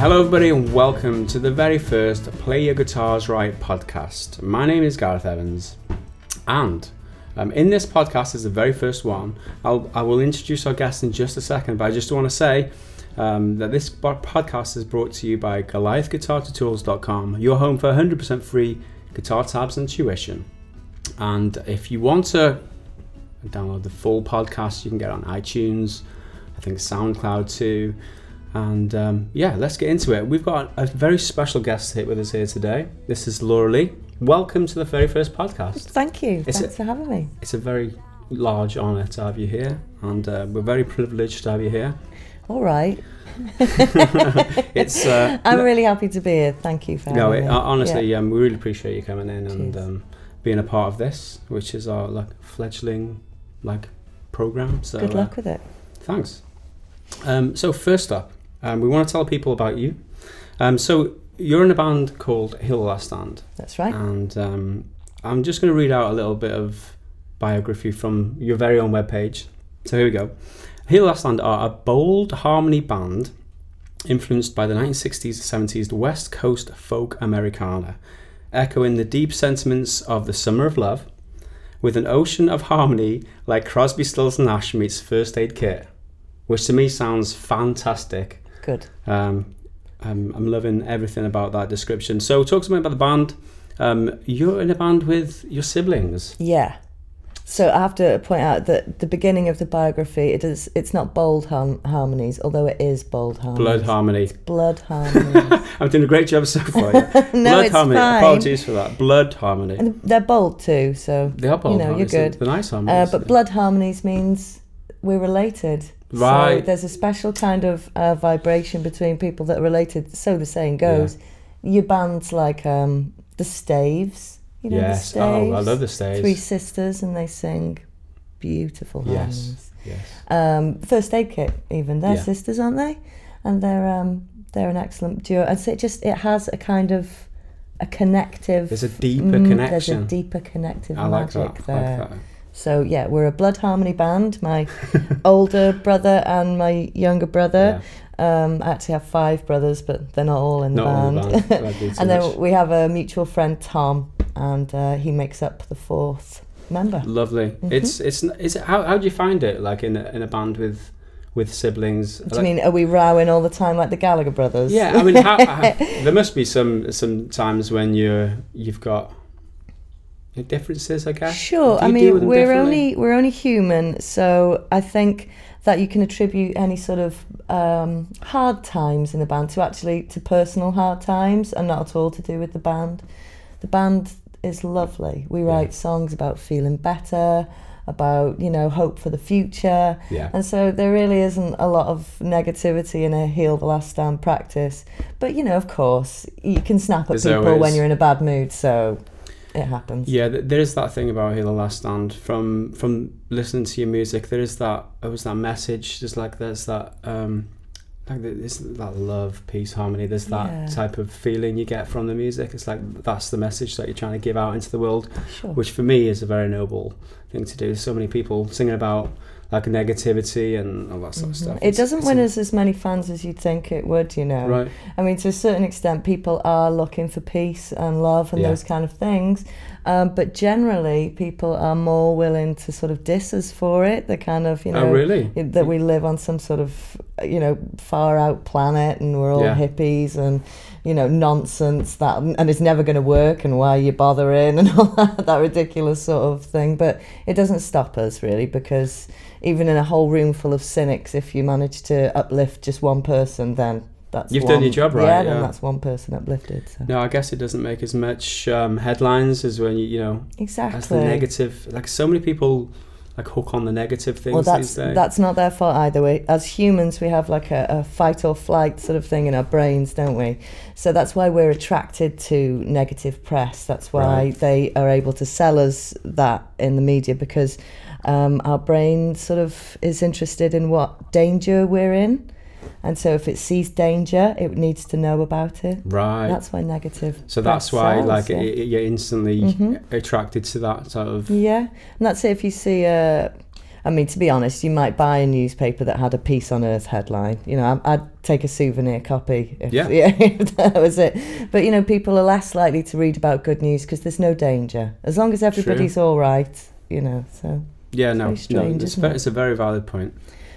Hello, everybody, and welcome to the very first Play Your Guitars Right podcast. My name is Gareth Evans, and um, in this podcast is the very first one. I'll, I will introduce our guest in just a second, but I just want to say um, that this podcast is brought to you by GoliathGuitarTutorials.com, your home for 100% free guitar tabs and tuition. And if you want to download the full podcast, you can get it on iTunes, I think SoundCloud too. And um, yeah, let's get into it. We've got a very special guest here with us here today. This is Laura Lee. Welcome to the very first podcast. Thank you. Is Thanks it- for having me. It's a very large honour to have you here, and uh, we're very privileged to have you here. All right. It's uh, I'm really happy to be here. Thank you for no, having it, me. honestly, Yeah. um, we really appreciate you coming in and um, being a part of this, which is our like fledgling like program. So Good uh, luck with it. Thanks. Um, so first up, um, we want to tell people about you. Um, so you're in a band called Heal Last Stand, That's right. and um, I'm just going to read out a little bit of biography from your very own webpage. So here we go. Heal Last Stand are a bold harmony band influenced by the 1960s and 70s West Coast folk Americana, echoing the deep sentiments of the Summer of Love, with an ocean of harmony like Crosby, Stills and Nash meets First Aid Kit, which to me sounds fantastic. Good. Um, I'm, I'm loving everything about that description. So, talk to me about the band. Um, you're in a band with your siblings. Yeah. So I have to point out that the beginning of the biography, it is it's not bold har- harmonies, although it is bold harmonies. Blood Harmony. Blood harmonies. I'm doing a great job so far. yeah. no, Blood it's Harmony. fine. Apologies for that. Blood Harmony. And they're bold too, so They are bold you know, you're harmonies. They're- good. They're nice Uh, harmonies. but blood harmonies means we're related. So there's a special kind of uh, vibration between people that are related. So the saying goes. Your bands like um, the Staves. You know yes. the Staves. Oh, I love the Staves. Three sisters, and they sing beautiful Yes. harmonies. Yes. Um, First Aid Kit, even they're Yeah. sisters, aren't they? And they're um, they're an excellent duo. And so it just it has a kind of a connective. There's a deeper Mm, There's a deeper connective I like magic that. there. I like that. So yeah, we're a blood harmony band. My older brother and my younger brother. Um, I actually have five brothers, but they're not all in the Not band. the band. That'd be too and then much. we have a mutual friend Tom, and uh, he makes up the fourth member. Lovely. Mhm. It's it's it's how how do you find it like in a, in a band with with siblings? Do you mean are we rowing all the time like the Gallagher brothers? Yeah, I mean, how, how, there must be some some times when you're you've got differences, I guess. Sure. I mean, we're only we're only human, so I think that you can attribute any sort of um, hard times in the band to actually to personal hard times, and not at all to do with the band. The band is lovely. We Yeah. write songs about feeling better, about you know hope for the future, Yeah. and so there really isn't a lot of negativity in a heal the last stand practice. But you know, of course, you can snap at There's people always- when you're in a bad mood, so it happens. Yeah, th- there is that thing about Heal the Last Stand. From from listening to your music, there is that. it was that message. Just like there's that. um like there's that love, peace, harmony. There's that Yeah. type of feeling you get from the music. It's like that's the message that you're trying to give out into the world. Sure. which for me is a very noble thing to do. So many people singing about like negativity and all that sort of Mhm. stuff. It It's- doesn't it's win us as many fans as you'd think it would, you know. right. I mean, to a certain extent, people are looking for peace and love and Yeah. those kind of things. Um, but generally, people are more willing to sort of diss us for it. The kind of, you know, oh really? that we live on some sort of, you know, far out planet and we're all Yeah. hippies and, you know, nonsense that, and it's never going to work and why are you bothering and all that, that ridiculous sort of thing. But it doesn't stop us really because even in a whole room full of cynics, if you manage to uplift just one person, then that's You've one, done your job right, Yeah, yeah. then that's one person uplifted. So. No, I guess it doesn't make as much um, headlines as when you you know Exactly. as the negative. Like so many people like hook on the negative things well, that's that's not their fault either. We, as humans, we have like a, a fight or flight sort of thing in our brains, don't we? So that's why we're attracted to negative press. That's why Right. they are able to sell us that in the media because um, our brain sort of is interested in what danger we're in, and so if it sees danger, it needs to know about it. right. That's why negative. so that's why sells, like yeah. it, you're instantly Mhm. attracted to that sort of. Yeah, and that's it. If you see a I mean, to be honest, you might buy a newspaper that had a Peace on Earth headline. You know, I- I'd take a souvenir copy if, Yeah. if that was it. But, you know, people are less likely to read about good news because there's no danger. As long as everybody's all right, you know, so. Yeah, no, very no, strange, it's, isn't it? it's a very valid point.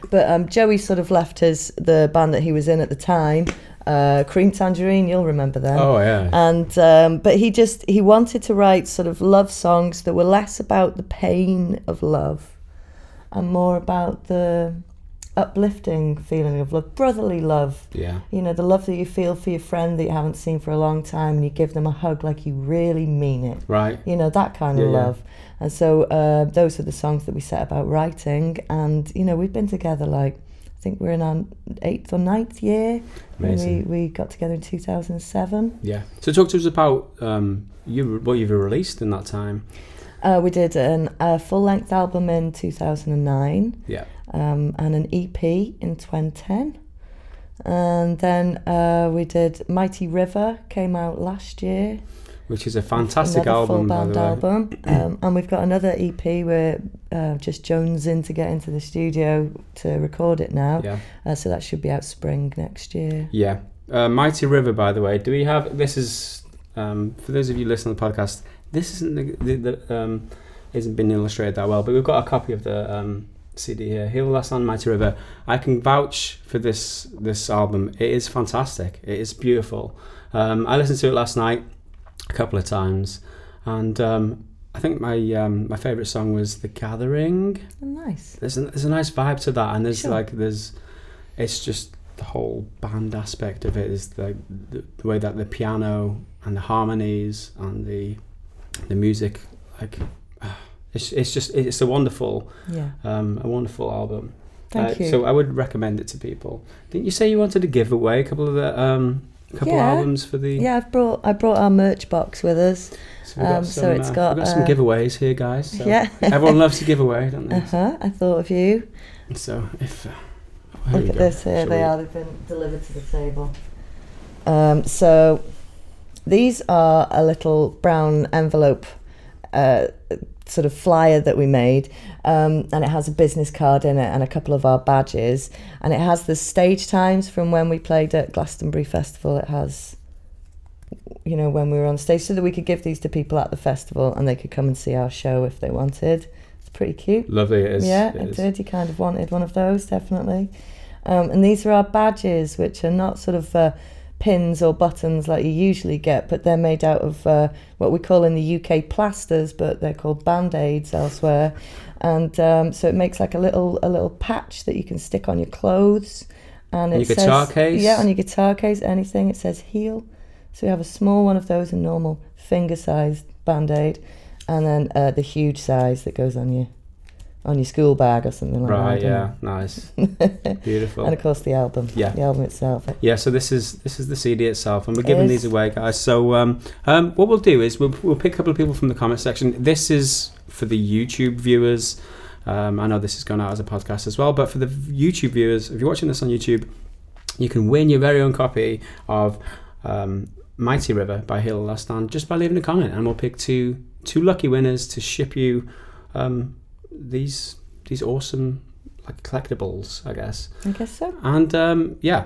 But um, Joey sort of left his the band that he was in at the time, uh, Cream Tangerine. You'll remember them. oh yeah, And um, but he just he wanted to write sort of love songs that were less about the pain of love, and more about the uplifting feeling of love, brotherly love. yeah, You know, the love that you feel for your friend that you haven't seen for a long time, and you give them a hug like you really mean it. right. You know that kind of Yeah, yeah. love. And so uh, those are the songs that we set about writing. And you know, we've been together like I think we're in our eighth or ninth year. Amazing. We we got together in two thousand seven. Yeah. So talk to us about um, you what you've released in that time. Uh, we did an, a full length album in 2009 Yeah. um, and an EP in 2010. And then uh, we did Mighty River, came out last year. Which is a fantastic another album, full band album. um, and we've got another EP where uh, just Jones in to get into the studio to record it now. Yeah. Uh, so that should be out spring next year. Yeah. Uh, Mighty River, by the way. Do we have this? Is um, for those of you listening to the podcast. This isn't the, the, the um, isn't been illustrated that well, but we've got a copy of the um, CD here. Heal the Last Stand, Mighty River. I can vouch for this this album. It is fantastic. It is beautiful. Um, I listened to it last night a couple of times, and um, I think my um, my favorite song was The Gathering. Nice. There's a, there's a nice vibe to that, and there's Sure. like there's, it's just the whole band aspect of it is the, the the way that the piano and the harmonies and the the music like it's it's just it's a wonderful Yeah. um a wonderful album. Thank Uh, you. So I would recommend it to people. Didn't you say you wanted to give away a couple of the um a couple Yeah. albums for the yeah, I've brought I brought our merch box with us. So, we've got um, so some, it's uh, got, we've got some uh, giveaways here, guys. So yeah. everyone loves to give away, don't they? Uh huh. I thought of you. So if uh, Look at go. this here. Shall They we- are. They've been delivered to the table. Um, so these are a little brown envelope, uh, sort of flyer that we made, um, and it has a business card in it and a couple of our badges, and it has the stage times from when we played at Glastonbury Festival. It has. You know, when we were on stage, so that we could give these to people at the festival and they could come and see our show if they wanted. It's pretty cute. Lovely it is. Yeah, it I is. did. You kind of wanted one of those, definitely. Um, and these are our badges, which are not sort of uh, pins or buttons like you usually get, but they're made out of uh, what we call in the UK plasters, but they're called band aids elsewhere. And um, so it makes like a little a little patch that you can stick on your clothes. And On it your guitar says, case? Yeah, on your guitar case, anything. It says heal. So we have a small one of those, a normal finger-sized band aid, and then uh, the huge size that goes on your on your school bag or something like Right, that. yeah, nice, beautiful. And of course the album. Yeah. The album itself. Yeah, so this is this is the CD itself, and we're giving these away, guys. So um, um, what we'll do is we'll we'll pick a couple of people from the comment section. This is for the YouTube viewers. Um, I know this is going out as a podcast as well, but for the YouTube viewers, if you're watching this on YouTube, you can win your very own copy of um, Mighty River by Heal Last Stand just by leaving a comment, and we'll pick two two lucky winners to ship you um, these these awesome like collectibles, I guess. I guess so. And um, yeah,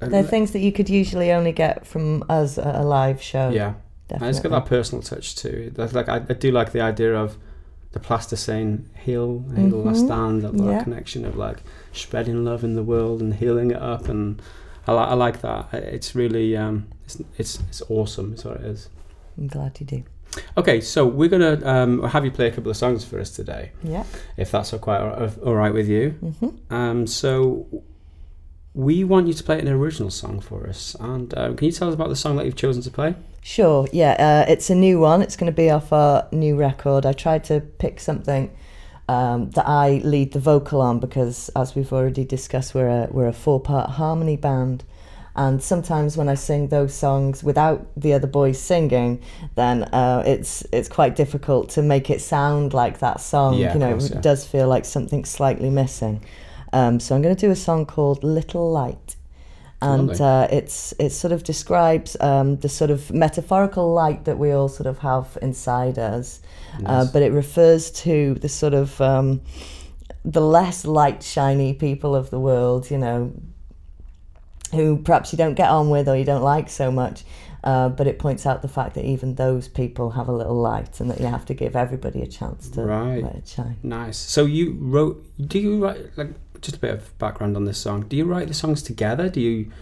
They're things that you could usually only get from us at a live show. yeah, definitely. and it's got that personal touch too. That's like I, I do like the idea of the plaster saying "heal, heal, last Mhm. stand." That, Yeah. connection of like spreading love in the world and healing it up, and I, I like that. It's really um, it's, it's it's awesome. Is what it is. I'm glad you do. Okay, so we're gonna um, have you play a couple of songs for us today, Yeah. if that's all quite all right with you. hmm Um, so we want you to play an original song for us, and um, can you tell us about the song that you've chosen to play? Sure. Yeah. Uh, it's a new one. It's going to be off our new record. I tried to pick something um, that I lead the vocal on because, as we've already discussed, we're a we're a four part harmony band. And sometimes when I sing those songs without the other boys singing, then uh, it's it's quite difficult to make it sound like that song. Yeah, you know, course, it yeah. does feel like something's slightly missing. Um, so I'm going to do a song called "Little Light," and uh, it's it sort of describes um, the sort of metaphorical light that we all sort of have inside us, uh, but it refers to the sort of um, the less light, shiny people of the world, you know, who perhaps you don't get on with or you don't like so much. Uh, but it points out the fact that even those people have a little light and that you have to give everybody a chance to Right. let it shine. Nice. So you wrote? Do you write like just a bit of background on this song? Do you write the songs together? Do you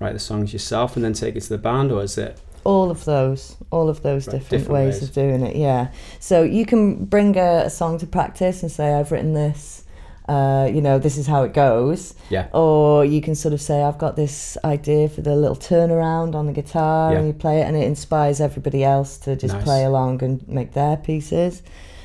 write the songs yourself and then take it to the band, or is it? All of those, all of those Right, different, different ways, ways. of doing it. Yeah. So you can bring a, a song to practice and say, "I've written this. Uh, you know, this is how it goes." Yeah. Or you can sort of say, "I've got this idea for the little turnaround on the guitar," Yeah. and you play it, and it inspires everybody else to just Nice. play along and make their pieces.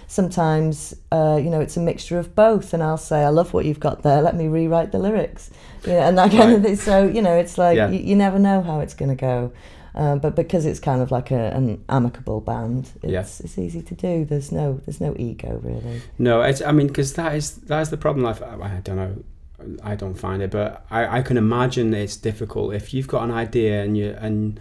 Sometimes, uh, you know, it's a mixture of both, and I'll say, "I love what you've got there. Let me rewrite the lyrics," yeah, and that kind of thing. So you know, it's like Yeah. you, you never know how it's going to go. Um, but because it's kind of like a, an amicable band, it's, Yeah. it's easy to do. There's no there's no ego really. No, it's, I mean, because that is that is the problem. I've, I don't know. I don't find it, but I, I can imagine it's difficult if you've got an idea and you and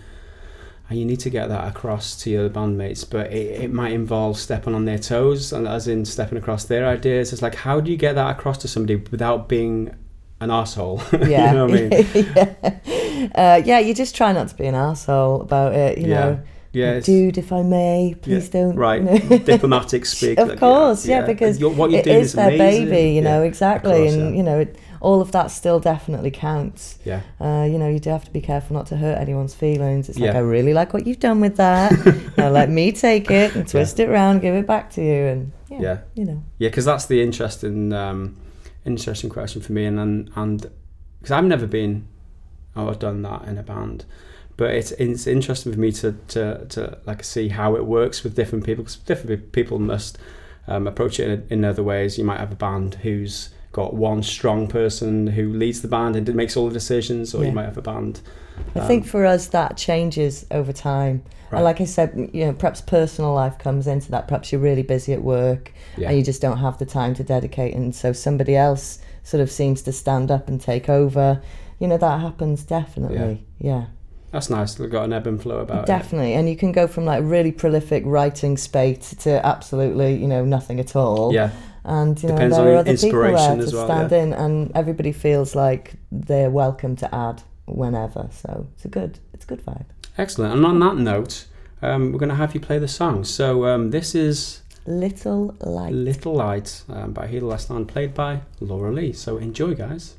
and you need to get that across to your bandmates, but it, it might involve stepping on their toes, and as in stepping across their ideas. It's like how do you get that across to somebody without being an asshole? Yeah, you know what I mean? yeah. Uh, yeah. You just try not to be an asshole about it. You Yeah. know, Yeah, it's- dude, if I may, please Yeah, don't. right. you know. diplomatic speak. of like, course, yeah, And because what you're it doing is their amazing. baby. You know Yeah, exactly, course, and yeah. you know it, all of that still definitely counts. Yeah, Uh, you know, you do have to be careful not to hurt anyone's feelings. It's like, I really like what you've done with that. now let me take it and twist it round, give it back to you, and yeah, Yeah. you know, yeah, because that's the interesting, um, interesting question for me, and and because I've never been or done that in a band, but it's it's interesting for me to to to like see how it works with different people because different people must um, approach it in, in other ways. You might have a band who's got one strong person who leads the band and makes all the decisions, or Yeah. you might have a band. I um, think for us that changes over time. Right. And like I said, you know, perhaps personal life comes into that. Perhaps you're really busy at work Yeah. and you just don't have the time to dedicate, and so somebody else sort of seems to stand up and take over. You know, that happens definitely. Yeah. That's nice. We've got an ebb and flow about it. Definitely, and you can go from like really prolific writing spate to absolutely, you know, nothing at all. Yeah, and you know Depends there are other people there to well, stand yeah. in, and everybody feels like they're welcome to add whenever. So it's a good, it's a good vibe. excellent. And on that note, um, we're going to have you play the song. So um, this is Little light. Little Light um, by Heal the Last Stand, played by Laura Lee. So enjoy, guys.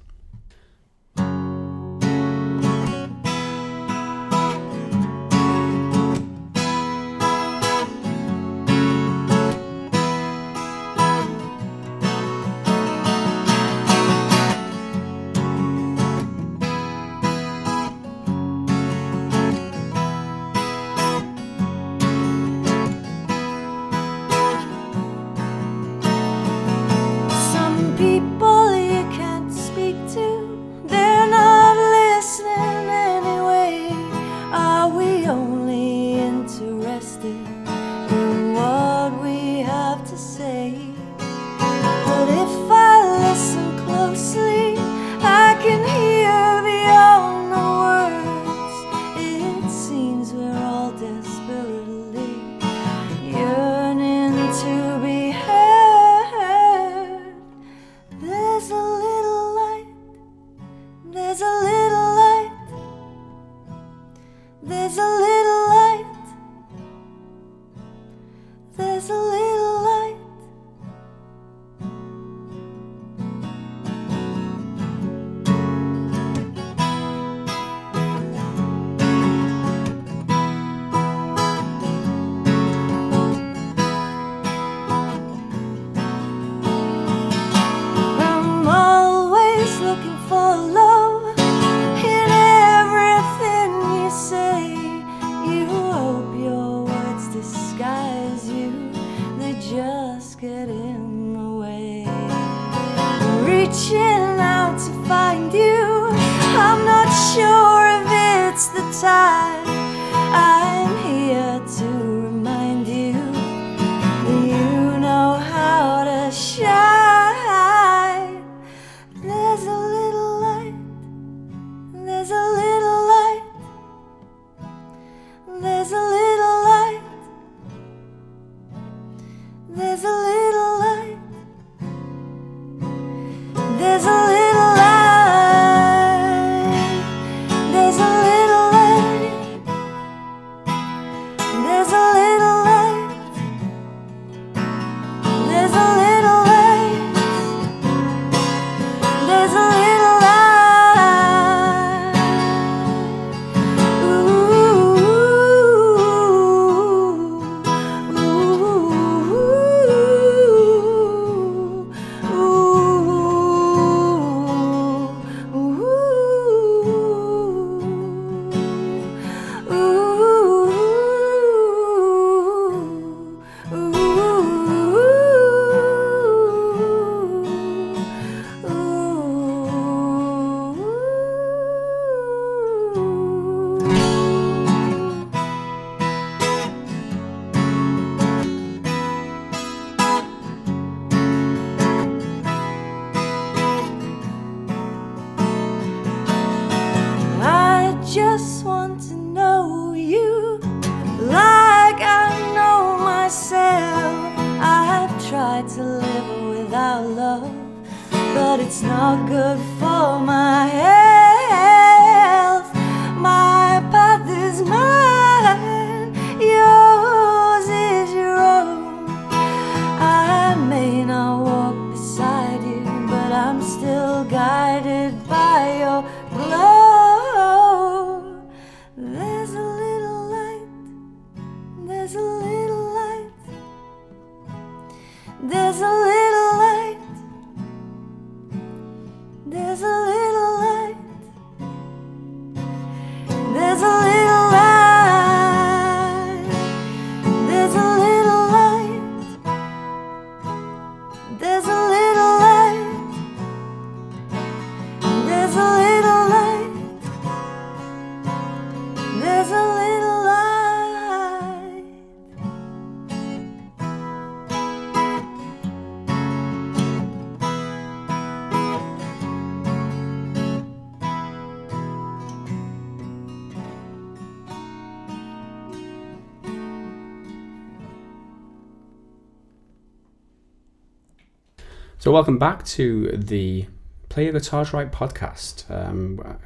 Welcome back to the Play Your Guitars Right podcast. Um,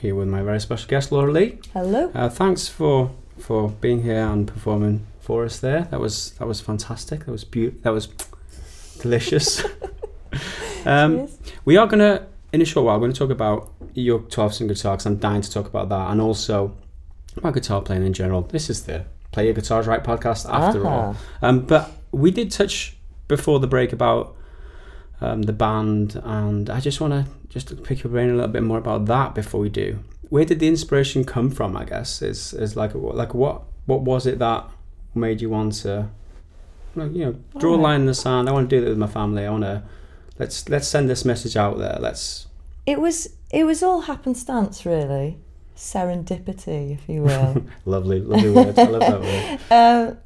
here with my very special guest, Laura Lee. Hello. Uh, thanks for for being here and performing for us there. That was that was fantastic. That was beautiful. That was delicious. um, we are gonna in a short while. We're gonna talk about your 12 string guitar because I'm dying to talk about that, and also my guitar playing in general. This is the Play Your Guitars Right podcast after all. Ah. Um, but we did touch before the break about um, the band, and I just want to just pick your brain a little bit more about that before we do. Where did the inspiration come from? I guess is is like like what what was it that made you want to, like, you know, draw a line in the sand? I want to do that with my family. I want to let's let's send this message out there. Let's It was it was all happenstance really. Serendipity, if you will. lovely lovely words. I love that word. um,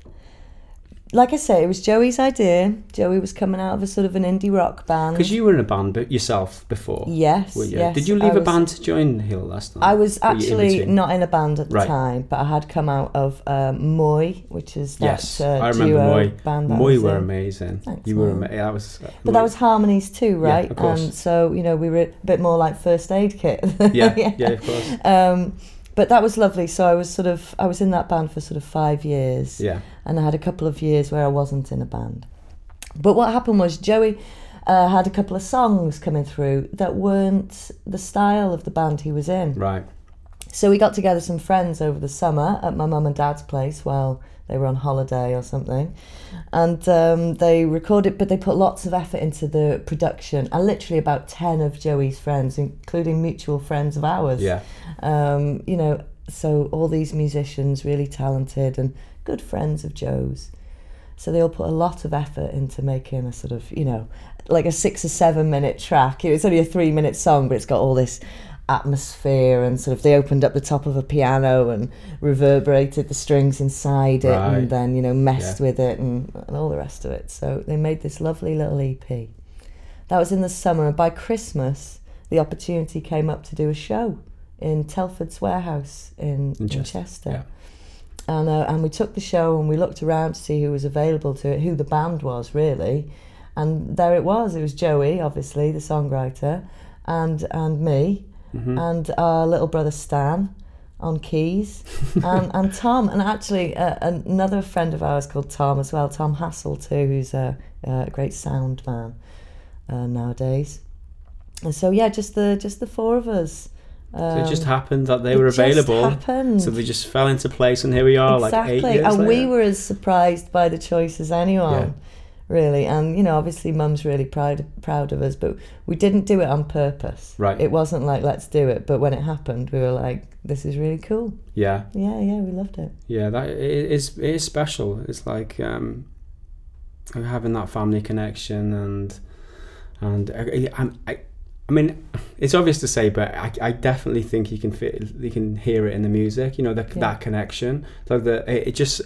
like I say, it was Joey's idea. Joey was coming out of a sort of an indie rock band. Because you were in a band but yourself before. yes, you? yes. Did you leave a was- band to join Hill last time? I was you in actually not in a band at the Right. time, but I had come out of um, Moy, which is that Yes, uh, I remember duo Moy. band. Moy were in. amazing. Thanks, you were amazing. That was. uh, But that was harmonies too, right? Yeah, of course. And so you know we were a bit more like first aid kit. yeah, yeah, of course. Um, but that was lovely. So I was sort of I was in that band for sort of five years, Yeah, and I had a couple of years where I wasn't in a band. But what happened was Joey uh, had a couple of songs coming through that weren't the style of the band he was in. right. So we got together some friends over the summer at my mum and dad's place while they were on holiday or something. And um, they recorded, but they put lots of effort into the production. And literally about 10 of Joey's friends, including mutual friends of ours. Yeah, Um, you know, so all these musicians, really talented and good friends of Joe's. So they all put a lot of effort into making a sort of, you know, like a six or seven minute track. It's only a three minute song, but it's got all this atmosphere and sort of they opened up the top of a piano and reverberated the strings inside it Right. and then, you know, messed Yeah. with it and, and all the rest of it. So they made this lovely little EP. That was in the summer, and by Christmas, the opportunity came up to do a show in Telford's warehouse in, In Chester, Chester. yeah. And, uh, and we took the show and we looked around to see who was available to it, who the band was really. and there it was. It was Joey, obviously the songwriter, and and me, Mm-hmm. and our little brother Stan on keys, and, and Tom, and actually uh, another friend of ours called Tom as well, Tom Hassel too, who's a, a great sound man uh, nowadays. And so yeah, just the just the four of us. So it just Um, happened that they it were just available. happened. So they just fell into place, and here we are, like eight exactly, years and we were as surprised by the choice as anyone. Yeah. Really, and you know, obviously, Mum's really proud proud of us, but we didn't do it on purpose. Right. It wasn't like let's do it, but when it happened, we were like, "This is really cool." Yeah, Yeah, yeah, we loved it. yeah, that it is it is special. It's like um, having that family connection and and I, I, I, I mean, it's obvious to say, but I, I definitely think you can fit, you can hear it in the music. You know, the, Yeah. that connection. Like the it, it just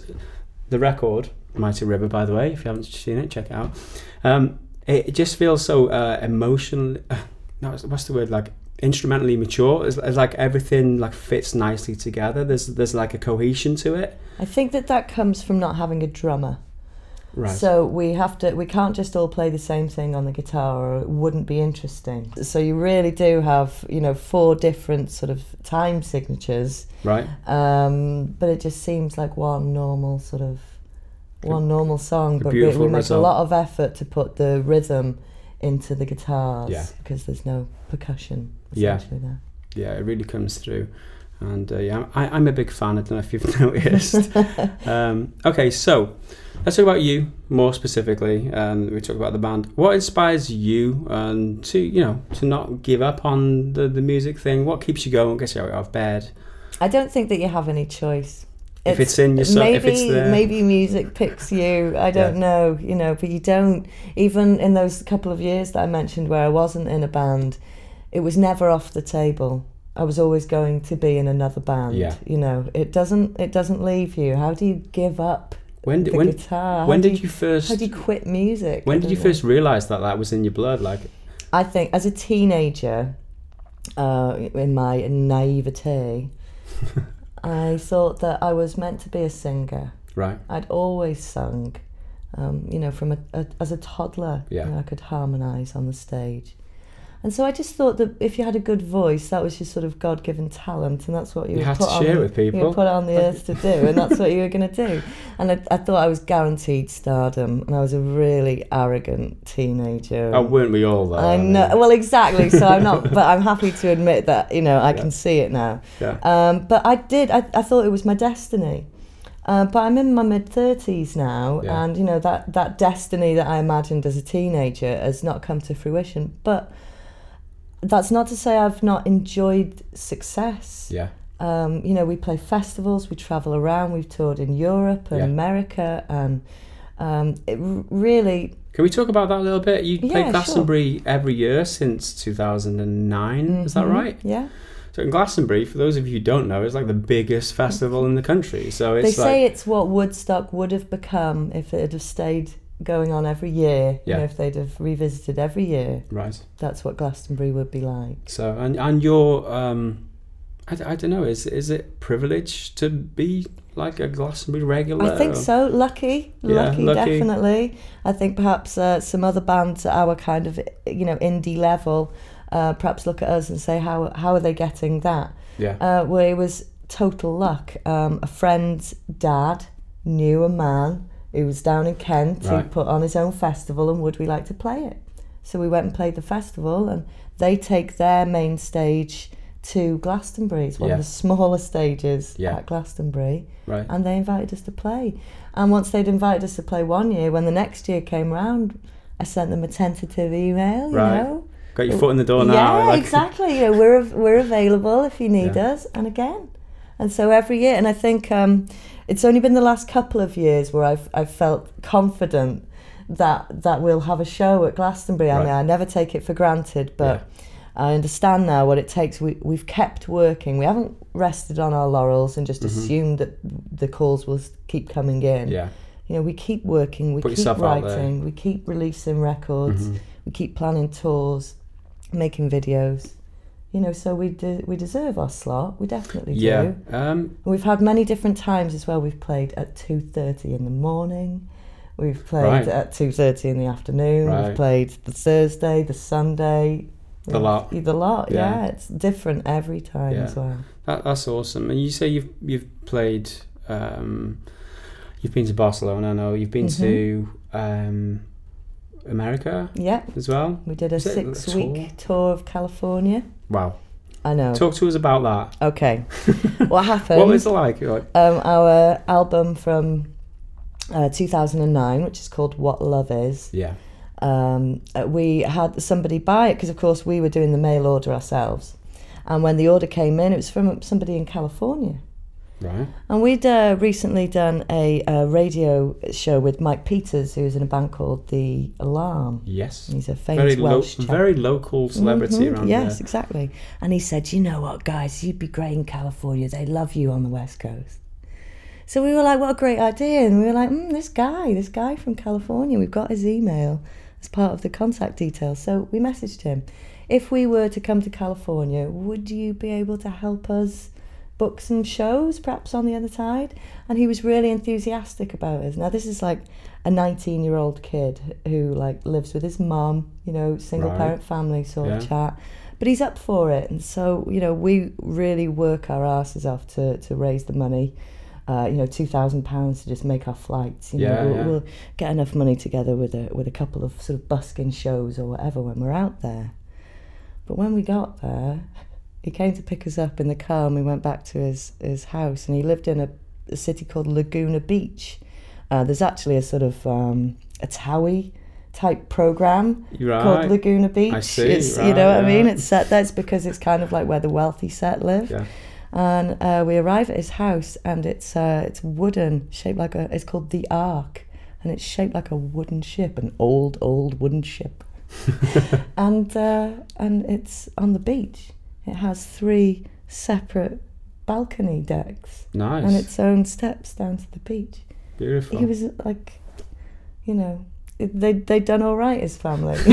the record, Mighty River, by the way. If you haven't seen it, check it out. Um, it, it just feels so uh, emotional. Uh, no, what's- what's the word? Like instrumentally mature. It's, it's like everything like fits nicely together. There's there's like a cohesion to it. I think that that comes from not having a drummer. Right. So we have to. We can't just all play the same thing on the guitar, or it wouldn't be interesting. So you really do have, you know, four different sort of time signatures. right. Um, but it just seems like one normal sort of one normal song. But we, we make a lot of effort to put the rhythm into the guitars Yeah. because there's no percussion Yeah. essentially there. yeah, it really comes through. And uh, yeah, I, I'm a big fan. I don't know if you've noticed. um, okay, so let's talk about you more specifically. And we talk about the band. What inspires you um, to you know to not give up on the, the music thing? What keeps you going? Gets you out of bed? I don't think that you have any choice. If it's in your maybe if it's there. maybe music picks you. I don't Yeah. know, you know, but you don't. Even in those couple of years that I mentioned where I wasn't in a band, it was never off the table. I was always going to be in another band. Yeah. You know, it doesn't it doesn't leave you. How do you give up When the did when guitar? How when did you first How do you quit music? when did you know. first realize that that was in your blood? Like I think as a teenager, uh, in my naivete, I thought that I was meant to be a singer. right, I'd always sung, um, you know, from a, a, as a toddler. you Yeah. know, I could harmonise on the stage. And so I just thought that if you had a good voice, that was your sort of God given talent, and that's what you, You were have put to on share the, with You people. were put on the earth to do, and that's what you were going to do. And I, I thought I was guaranteed stardom, and I was a really arrogant teenager. oh, weren't we all though? I know. Well, exactly. So I'm not, but I'm happy to admit that you know I Yeah. can see it now. Yeah. Um, but I did. I, I thought it was my destiny. Uh, but I'm in my mid thirties now, Yeah. and you know that that destiny that I imagined as a teenager has not come to fruition. But that's not to say I've not enjoyed success. Yeah. Um, you know, we play festivals, we travel around, we've toured in Europe and Yeah. America, and um, it r- really Can we talk about that a little bit? You Yeah, played sure. Glastonbury every year since 2009. Is that Mhm. right? Yeah. So in Glastonbury, for those of you who don't know, it's like the biggest festival in the country. So They say like it's what Woodstock would have become if it had have stayed going on every year. You know, if they'd have revisited every year, right. that's what Glastonbury would be like. So and and your um, I, I don't know. Is is it privilege to be like a Glastonbury regular? I think or- so. Lucky, Yeah, lucky, lucky. definitely. I think perhaps uh, some other bands at our kind of you know indie level, uh, perhaps look at us and say how how are they getting that? Yeah. Uh, where it was total luck. Um, a friend's dad knew a man who was down in Kent who put on his own festival and would we like to play it? So we went and played the festival and they take their main stage to Glastonbury. It's one Yeah. of the smaller stages Yeah. at Glastonbury right. and they invited us to play. And once they'd invited us to play one year, when the next year came round, I sent them a tentative email, you Right. know. Got your foot in the door now. Yeah, like- exactly. You know, we're we're available if you need Yeah. us, and again, and so every year. And I think um, it's only been the last couple of years where I've I've felt confident that that we'll have a show at Glastonbury. I mean, I never take it for granted, but. I understand now what it takes. We, we've kept working. We haven't rested on our laurels and just assumed that the calls will keep coming in. Mm-hmm. Yeah. You know, we keep working, we Put keep yourself out there. writing, we keep releasing records, Mhm. we keep planning tours, making videos. You know, so we de- we deserve our slot. We definitely Yeah. do. Um, we've had many different times as well. We've played at two thirty in the morning. We've played Right. at two thirty in the afternoon. Right. We've played the Thursday, the Sunday. The lot. The lot, Yeah. yeah. It's different every time Yeah. as well. That, that's awesome. And you say you've you've played, um, you've been to Barcelona. I know you've been to um, America Yeah. as well. We did a a six week tour of California. Wow. I know. Talk to us about that. Okay. what happened? What was it like? Um, our album from uh, 2009, which is called What Love Is. Yeah. Um, uh, we had somebody buy it because, of course, we were doing the mail order ourselves. And when the order came in, it was from somebody in California. Right. And we'd uh, recently done a, uh radio show with Mike Peters, who's in a band called The Alarm. Yes. He's a famous Very lo- Welsh chap. very local celebrity Mhm, around Yes, there. exactly. And he said, "You know what, guys? You'd be great in California. They love you on the West Coast." So we were like, "What a great idea!" And we were like, mm, "This guy, this guy from California. We've got his email as part of the contact details." So we messaged him. If we were to come to California, would you be able to help us book and shows, perhaps on the other side? And he was really enthusiastic about us. Now this is like a 19-year-old kid who like lives with his mum, you know, single Right. parent family sort of Yeah. chat. But he's up for it, and so you know we really work our asses off to to raise the money. Uh, you know, two thousand pounds to just make our flights. You know, Yeah, we'll, yeah. we'll get enough money together with a with a couple of sort of busking shows or whatever when we're out there. But when we got there, he came to pick us up in the car, and we went back to his his house. And he lived in a, a city called Laguna Beach. Uh, there's actually a sort of um, a Towie type program Right. called Laguna Beach. see, It's, you know what I mean? It's set that's because it's kind of like where the wealthy set live. Yeah. And uh, we arrive at his house, and it's uh, it's wooden, shaped like a. It's called the Ark, and it's shaped like a wooden ship, an old old wooden ship. and uh, and it's on the beach. It has three separate balcony decks Nice. and its own steps down to the beach. Beautiful. He was like, you know, it- they they'd done all right. His family.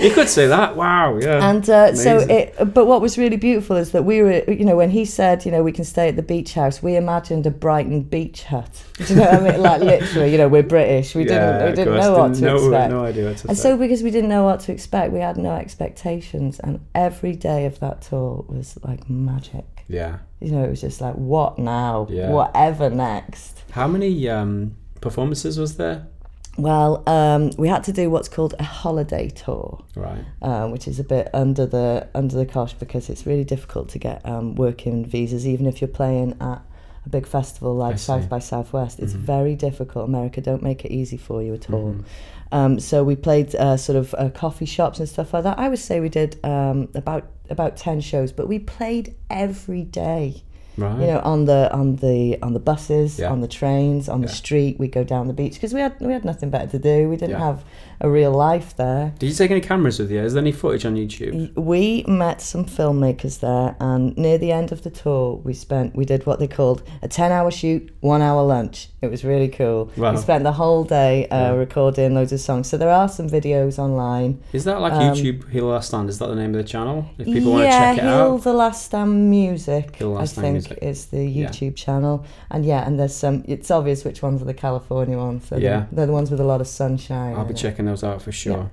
you could say that. Wow. Yeah. And uh, so it, but what was really beautiful is that we were, you know, when he said, you know, we can stay at the beach house, we imagined a Brighton beach hut. Do you know what I mean? Like literally, you know, we're British. We Yeah, didn't, we didn't know what didn't to know- expect. No idea what to And say. so because we didn't know what to expect, we had no expectations, and every day of that tour was like magic. yeah. You know, it was just like, what now? Yeah. Whatever next. How many um, performances was there? Well, um, we had to do what's called a holiday tour. Right. um, which is a bit under the under the cosh because it's really difficult to get um, working visas, even if you're playing at a big festival like. South by Southwest. It's Mhm. very difficult. America don't make it easy for you at all. Mhm. Um, so we played uh, sort of uh, coffee shops and stuff like that. I would say we did um, about about ten shows, but we played every day. Right. You know, on the on the on the buses, Yeah. on the trains, on the street. We go down the beach because we had we had nothing better to do. We didn't Yeah. have a real life there. Did you take any cameras with you? Is there any footage on YouTube? We met some filmmakers there, and near the end of the tour, we spent we did what they called a ten-hour shoot, one-hour lunch. It was really cool. Wow. We spent the whole day uh, Yeah. recording loads of songs. So there are some videos online. Is that like Um, YouTube Heal Last Stand? Is that the name of the channel? If people want to check it Heal out. the Last Stand Music, Heal the Last I Stand think Music. Is the Yeah. YouTube channel. And yeah, and there's some. It's obvious which ones are the California ones. So Yeah. they're, they're the ones with a lot of sunshine. I'll be in it. checking those out for sure.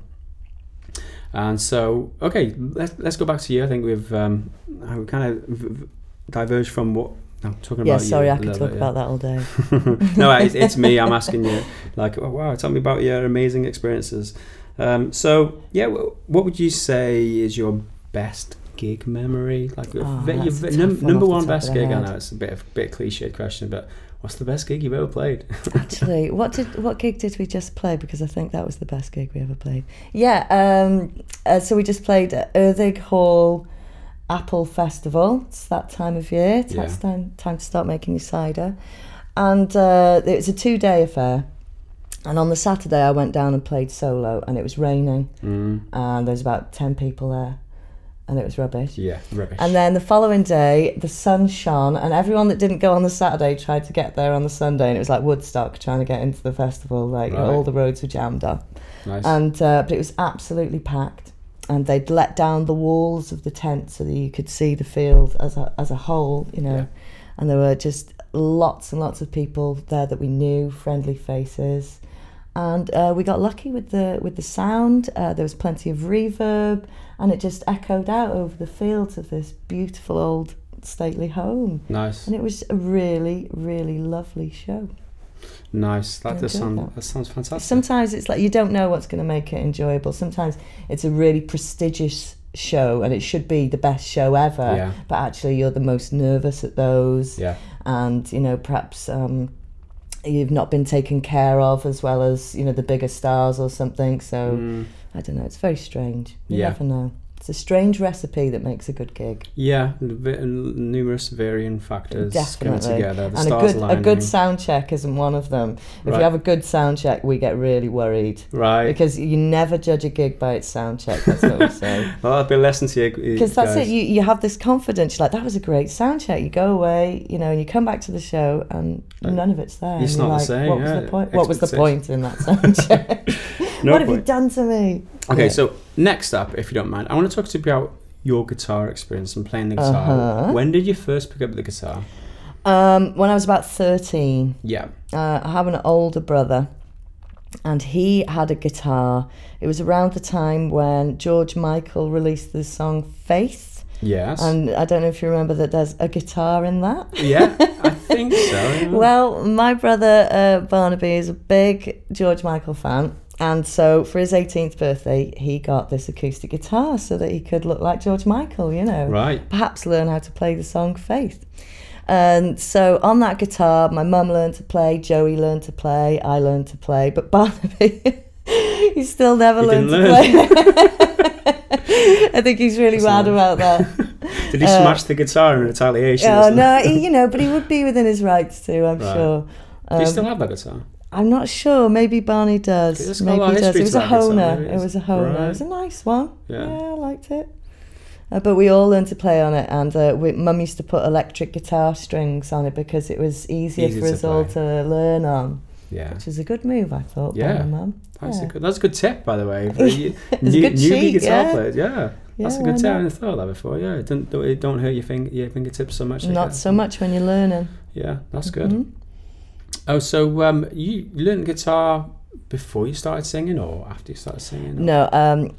And so, okay, let's let's go back to you. I think we've um, we kind of v- diverged from what I'm talking about. Yeah, about. sorry, you I could talk bit, about that all day. no, it's, it's me. I'm asking you, like, oh, wow, tell me about your amazing experiences. Um, so, yeah, wh- what would you say is your best gig memory? Like, Oh, ve- your ve- num- number one best gig. I know it's a bit of bit cliched question, but what's the best gig you've ever played? Actually, what did what gig did we just play? Because I think that was the best gig we ever played. Yeah, um, uh, so we just played at Erddig Hall Apple Festival. It's that time of year. It's Yeah. time time to start making your cider, and uh, it was a two day affair. And on the Saturday, I went down and played solo, and it was raining, mm, and there was about ten people there, and it was rubbish. yeah, rubbish. And then the following day, the sun shone, and everyone that didn't go on the Saturday tried to get there on the Sunday, and it was like Woodstock trying to get into the festival. Like Right. all the roads were jammed up, nice. and uh, but it was absolutely packed. And they'd let down the walls of the tent so that you could see the field as a as a whole, you know. Yeah. And there were just lots and lots of people there that we knew, friendly faces. And uh, we got lucky with the with the sound. Uh, there was plenty of reverb, and it just echoed out over the fields of this beautiful old stately home. Nice. And it was a really, really lovely show. Nice. That does sound that. that sounds fantastic. Sometimes it's like you don't know what's going to make it enjoyable. Sometimes it's a really prestigious show and it should be the best show ever, Yeah. but actually you're the most nervous at those. yeah. And, you know, perhaps um, you've not been taken care of as well as, you know, the bigger stars or something. So Mm, I don't know. It's very strange. You Yeah. never know. It's a strange recipe that makes a good gig. yeah. numerous varying factors coming together. The and a good a good sound check isn't one of them. If Right. you have a good sound check, we get really worried Right. because you never judge a gig by its sound check. That's what we say. well, that'll be a lesson to you. Because that's it. You you have this confidence. You're like, that was a great sound check. You go away, you know, and you come back to the show, and Like, none of it's there. it's not the like, same, What was the point? What was the point in that sound check? No what have you done to me? Okay, Yeah. so next up, if you don't mind, I want to talk to you about your guitar experience and playing the guitar. Uh-huh. When did you first pick up the guitar? Um, when I was about thirteen, Yeah. uh, I have an older brother, and he had a guitar. It was around the time when George Michael released the song Faith. Yes. And I don't know if you remember that there's a guitar in that. yeah, I think so. Well, my brother uh, Barnaby is a big George Michael fan. And so for his 18th birthday, he got this acoustic guitar so that he could look like George Michael, you know. right. Perhaps learn how to play the song Faith. And so on that guitar, my mum learned to play, Joey learned to play, I learned to play, but Barnaby, he still never He learned to play. I think he's really mad about that. Did he Uh, smash the guitar in retaliation? Oh no, he, you know, but he would be within his rights to, I'm Right. sure. Do you Um, still have that guitar? I'm not sure. Maybe Barney does. It's a Maybe he does. It was to a that guitar, Hohner. It was a Hohner. It was a nice one. Yeah. I liked it. Uh, but we all learned to play on it, and uh, we, Mum used to put electric guitar strings on it because it was easier for us all to learn on, Yeah. which is a good move, I thought. Yeah. my Mum. That's, Yeah. a good, that's a good tip, by the way. For a new, newbie cheat, guitar yeah. players. Yeah. That's Yeah, a good tip. I hadn't thought of that before. Yeah. It don't, don't, it don't hurt your, finger, your fingertips so much. Not so much when you're learning. Yeah, that's good. Mhm. Oh, so um, you learned guitar before you started singing or after you started singing? or- No, um,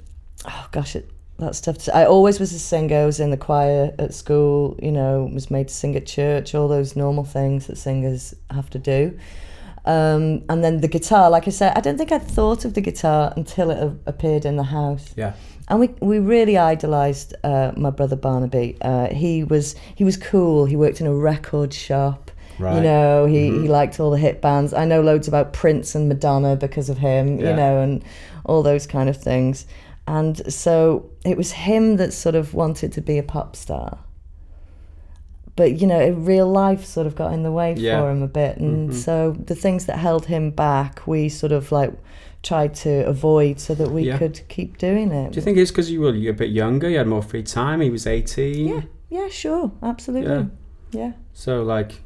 oh gosh, it, that's tough to say. I always was a singer. I was in the choir at school, you know, was made to sing at church, all those normal things that singers have to do. Um, and then the guitar, like I said, I don't think I'd thought of the guitar until it a- appeared in the house. Yeah. And we, we really idolised uh, my brother Barnaby. Uh, he was he was cool. He worked in a record shop. Right. You know, he, Mhm. he liked all the hit bands. I know loads about Prince and Madonna because of him, Yeah. you know, and all those kind of things. And so it was him that sort of wanted to be a pop star. But, you know, real life sort of got in the way Yeah. for him a bit. And Mhm. so the things that held him back, we sort of like tried to avoid so that we Yeah. could keep doing it. Do you think it's because you were a bit younger, you had more free time, he was 18? Yeah, yeah, sure, absolutely. Yeah. Yeah. So like,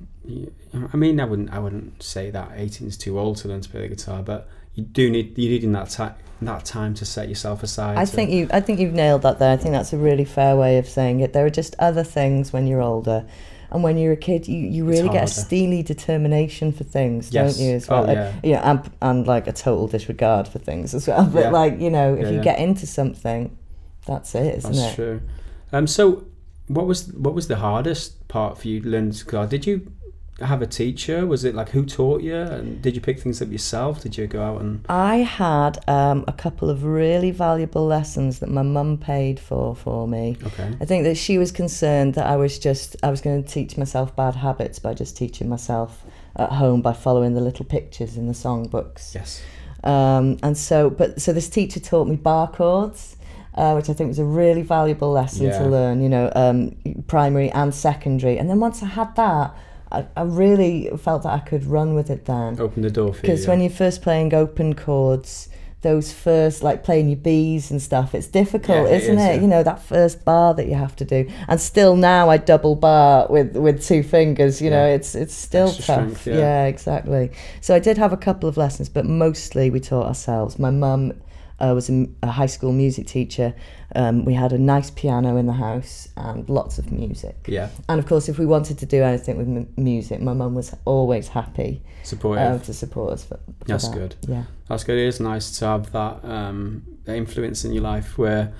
I mean, I wouldn't, I wouldn't say that 18 is too old to learn to play the guitar, but you do need, you need in that time, that time to set yourself aside. I to- think you I think you've nailed that there. I think that's a really fair way of saying it. There are just other things when you're older. And when you're a kid, you, you really get a steely determination for things, Yes. don't you? As Oh, well, Uh, yeah. yeah, and, and like a total disregard for things as well. But Yeah. like you know, if Yeah, you yeah. get into something, that's it, isn't That's it? That's true. Um, so what was what was the hardest part for you learning guitar? Did you have a teacher? Was it like who taught you? And did you pick things up yourself? Did you go out and I had um, a couple of really valuable lessons that my mum paid for for me. okay? I think that she was concerned that I was just I was going to teach myself bad habits by just teaching myself at home by following the little pictures in the songbooks. Yes. Um, and so, but so this teacher taught me bar chords, uh, which I think was a really valuable lesson Yeah. to learn. You know, um, primary and secondary. And then once I had that, I, I really felt that I could run with it then. Open the door for you. Because yeah. when you're first playing open chords, those first like playing your B's and stuff, it's difficult, Yeah, it isn't is, it? yeah. You know that first bar that you have to do, and still now I double bar with with two fingers. You know, it's it's still Extra tough. strength, yeah. exactly. So I did have a couple of lessons, but mostly we taught ourselves. My mum uh, was a high school music teacher, um, we had a nice piano in the house and lots of music. Yeah, And of course, if we wanted to do anything with m- music, my mum was always happy supportive. uh, to support us. For, for That's that. good. Yeah. That's good. It is nice to have that um, influence in your life where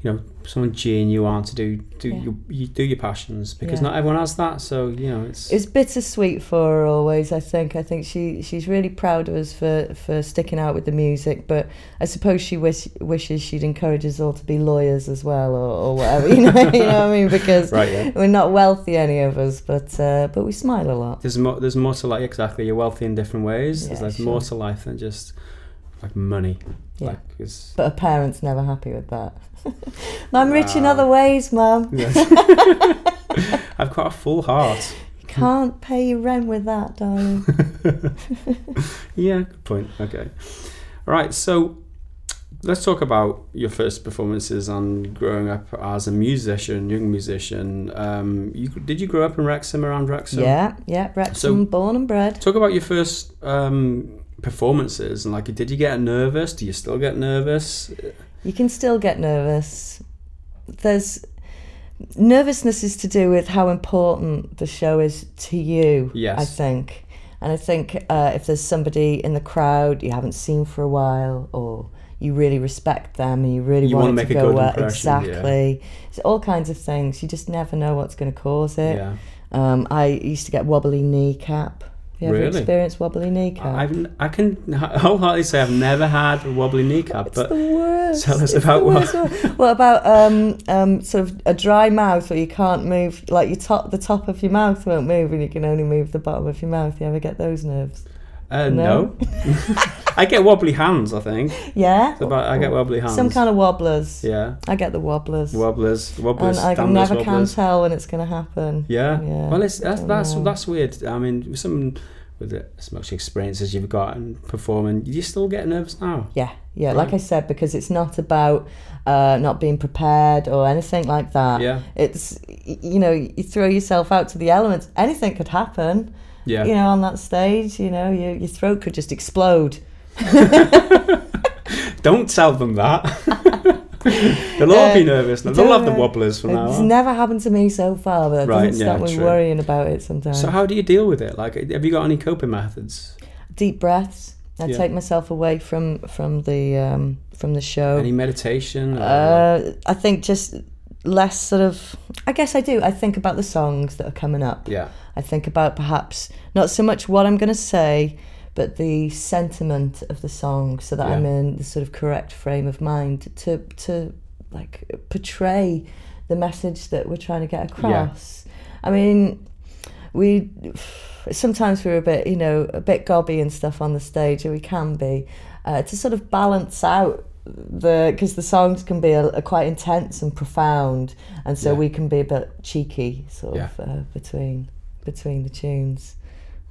you know someone genuine to do do Yeah. your you do your passions because Yeah. not everyone has that. So you know it's It's bittersweet for her always. I think. I think she she's really proud of us for for sticking out with the music. But I suppose she wish, wishes she'd encourage us all to be lawyers as well, or, or whatever. You know, you know what I mean? Because right. Yeah. we're not wealthy, any of us, but uh, but we smile a lot. There's more. There's more to life. Exactly. You're wealthy in different ways. there's sure. more to life than just like money. Yeah. Like. But her parents never happy with that. I'm rich in other ways, mum. Yes. I've got a full heart. You can't pay your rent with that, darling. Yeah, good point. Okay. All right. So let's talk about your first performances and growing up as a musician, young musician. Um, you did you grow up in Wrexham around Wrexham? yeah, yeah. Wrexham, So- born and bred. Talk about your first um, performances and like, did you get nervous? Do you still get nervous? You can still get nervous. There's nervousness is to do with how important the show is to you. Yes. I think, and I think uh, if there's somebody in the crowd you haven't seen for a while, or you really respect them and you really You want wanna it to a go good well, impression, yeah. exactly. It's all kinds of things. You just never know what's going to cause it. Yeah. Um, I used to get wobbly kneecap. You ever Really? experienced wobbly kneecap? I've, I can wholeheartedly say I've never had a wobbly kneecap, It's but the worst. tell us It's about what-. What about um, um, sort of a dry mouth where you can't move, like your top, the top of your mouth won't move, and you can only move the bottom of your mouth. You ever get those nerves? Uh, No? no. I get wobbly hands. I think. Yeah. It's about, I get wobbly hands. Some kind of wobblers. Yeah. I get the wobblers. Wobblers, and wobblers, I damn never those can tell when it's going to happen. Yeah. Yeah, Well, it's that's that's that's weird. I mean, with some with the, as much experience as you've got and performing, you still get nervous now. Yeah, yeah. Like I said, because it's not about uh, not being prepared or anything like that. Yeah. It's you know you throw yourself out to the elements. Anything could happen. Yeah. You know, on that stage, you know, your your throat could just explode. Don't tell them that. They'll all be Uh, nervous. They'll don't have the wobblers from now It's on. never happened to me so far, but that Right, doesn't stop me true. worrying about it sometimes. So how do you deal with it? Like, have you got any coping methods? Deep breaths. I Yeah. take myself away from from the um, from the show. Any meditation? Or, Uh, I think just less sort of. I guess I do. I think about the songs that are coming up. yeah. I think about perhaps not so much what I'm going to say, but the sentiment of the song, so that Yeah. I'm in the sort of correct frame of mind to to like portray the message that we're trying to get across. I mean, we sometimes we're a bit, you know, a bit gobby and stuff on the stage, or we can be, uh, to sort of balance out the because the songs can be a, a quite intense and profound, and so Yeah. we can be a bit cheeky, sort Yeah. of uh, between between the tunes.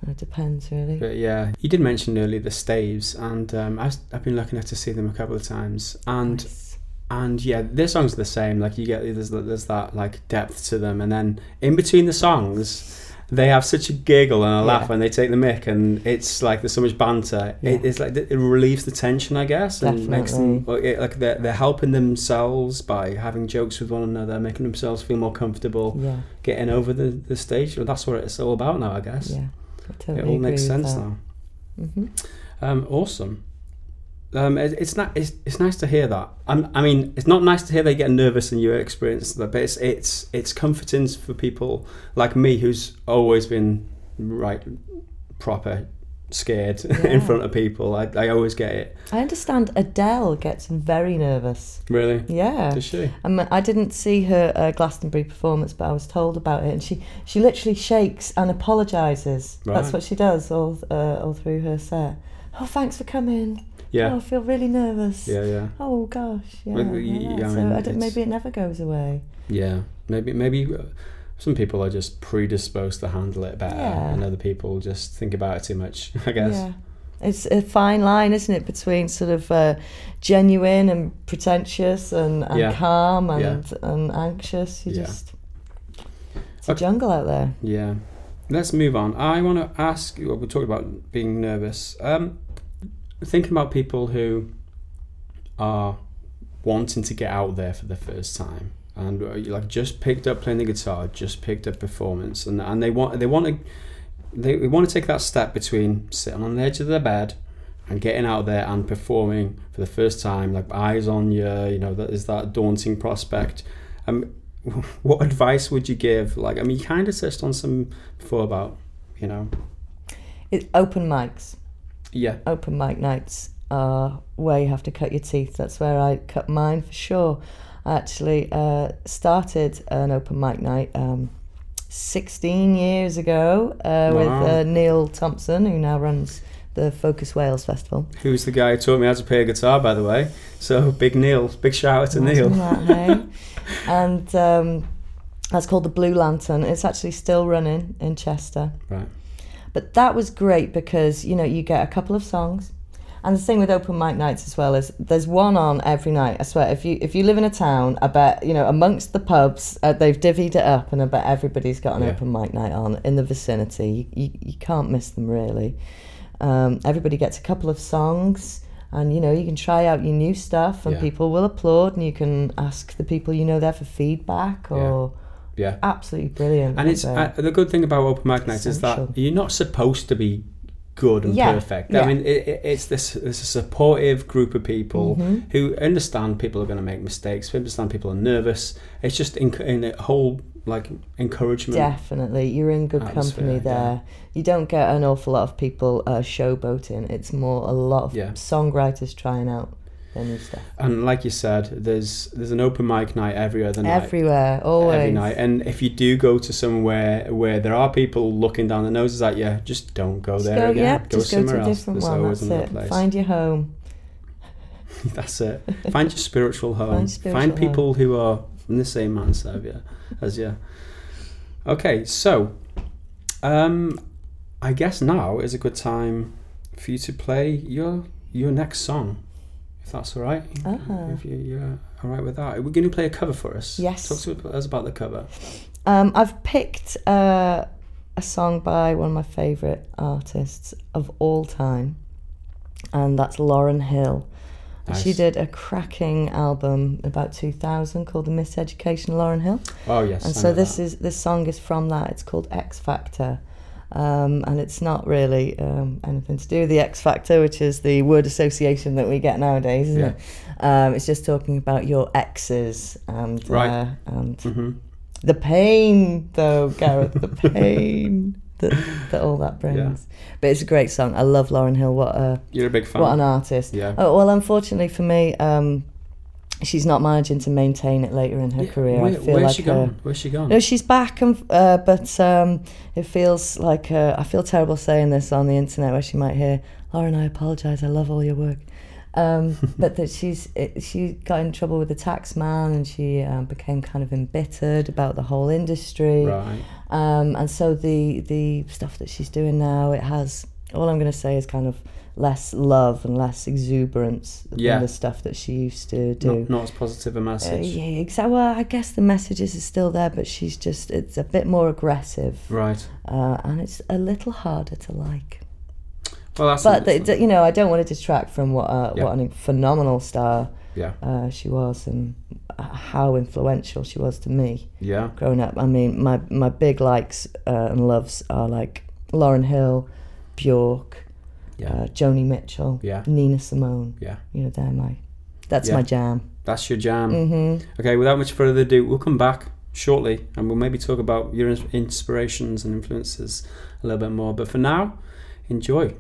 Uh, It depends really. But yeah, you did mention earlier the staves, and um, I've, I've been lucky enough to see them a couple of times, and Nice. and yeah, their songs are the same. Like you get there's there's that like depth to them, and then in between the songs, they have such a giggle and a laugh Yeah. when they take the mic, and it's like there's so much banter. It, it's like it relieves the tension, I guess, and makes them it, like they're they're helping themselves by having jokes with one another, making themselves feel more comfortable, Yeah, getting over the the stage. Well, that's what it's all about now, I guess. yeah. I totally it all makes sense now. hmm Um, awesome. Um, it, it's not. It's, it's nice to hear that. I'm, I mean, it's not nice to hear they get nervous and you experience that, but it's it's it's comforting for people like me who's always been right, proper scared in front of people. I, I always get it. I understand Adele gets very nervous. Really? Yeah. Does she? I, mean, I didn't see her uh, Glastonbury performance, but I was told about it, and she, she literally shakes and apologises. Right. That's what she does all uh, all through her set. Oh, thanks for coming. Oh, Yeah. I feel really nervous. Yeah. Yeah. Oh gosh, yeah. Well, yeah, yeah, I so I maybe it never goes away. Yeah. Maybe maybe uh, some people are just predisposed to handle it better, Yeah. and other people just think about it too much. I guess. Yeah. It's a fine line, isn't it, between sort of uh, genuine and pretentious and, and Yeah. calm and, and anxious. You just. It's a Okay. jungle out there. Yeah. Let's move on. I want to ask you. Well, we talked about being nervous. Um, thinking about people who are wanting to get out there for the first time and uh, like just picked up playing the guitar, just picked up performance, and and they want they want to they, they want to take that step between sitting on the edge of their bed and getting out there and performing for the first time, like eyes on you, you know, that is that daunting prospect. Um, what advice would you give? Like, I mean, you kind of touched on some before about, you know, It, open mics. Yeah, open mic nights are where you have to cut your teeth. That's where I cut mine for sure. I actually uh, started an open mic night um, 16 years ago uh, with uh, Neil Thompson, who now runs the Focus Wales Festival. who's the guy who taught me how to play a guitar, by the way? So big Neil, big shout out to Neil. That, hey? and um, that's called the Blue Lantern. It's actually still running in Chester. Right. But that was great because you know you get a couple of songs, and the thing with open mic nights as well is there's one on every night. I swear, if you if you live in a town, I bet you know amongst the pubs uh, they've divvied it up, and I bet everybody's got an Yeah. open mic night on in the vicinity. You, you, you can't miss them really. Um, everybody gets a couple of songs. And you know you can try out your new stuff, and Yeah. people will applaud, and you can ask the people you know there for feedback, or Yeah. Absolutely brilliant. And it's uh, the good thing about open mic nights is that you're not supposed to be good and Yeah, perfect. yeah. I mean, it, it, it's this it's a supportive group of people Mm-hmm. who understand people are going to make mistakes. Who understand people are nervous. It's just in, in a whole like encouragement. Definitely, you're in good company yeah. there. You don't get an awful lot of people uh, showboating. It's more a lot of Yeah. songwriters trying out their new stuff. And like you said, there's there's an open mic night every other night. Everywhere, always. Every night, and if you do go to somewhere where there are people looking down their noses at you, just don't go Just there go, again. yep, go just go somewhere to a else. different There's one. always That's it. place. Find your home. That's it. Find your spiritual home. Find Find, spiritual people who are in the same mindset of you as you. Okay, so um, I guess now is a good time for you to play your your next song, if that's all right. Uh-huh. If you, you're all right with that, we're going to play a cover for us. Yes. Talk to us about the cover. Um, I've picked uh, a song by one of my favourite artists of all time, and that's Lauryn Hill. She did a cracking album about 2000 called The Miseducation of Lauryn Hill. Oh yes. and I so this that. is this song is from that. It's called X Factor, um, and it's not really um, anything to do with the X Factor, which is the word association that we get nowadays, isn't Yeah. it? Um, it's just talking about your exes and Right. uh, and Mhm. the pain, though, Gareth, the pain that, that all that brings. But it's a great song. I love Lauryn Hill. What a You're a big fan. what an artist. Yeah. Oh, well, unfortunately for me, um, she's not managing to maintain it later in her Yeah, career. Where, I feel where's like she her- gone? Where's she gone? no, she's back, and uh, but um, it feels like uh, I feel terrible saying this on the internet, where she might hear, "Lauryn, I apologise. I love all your work," um, but that she's it, she got in trouble with the tax man, and she um, became kind of embittered about the whole industry, right. um, and so the the stuff that she's doing now, it has all I'm going to say is kind of less love and less exuberance Yeah. than the stuff that she used to do. Not, not as positive a Uh, message. yeah, exactly. Well, I guess the messages are still there, but she's just, it's a bit more aggressive. Right. Uh, and it's a little harder to like. Well, that's But, the, the- you know, I don't want to detract from what, uh, Yeah. what a phenomenal star yeah, uh, she was and uh, how influential she was to me yeah, growing up. I mean, my, my big likes uh, and loves are like Lauryn Hill, Bjork, yeah, uh, Joni Mitchell, Yeah. Nina Simone. yeah. You know, they're my, that's Yeah. my jam. That's your jam. hmm Okay, without much further ado, we'll come back shortly and we'll maybe talk about your inspirations and influences a little bit more. But for now, enjoy.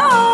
And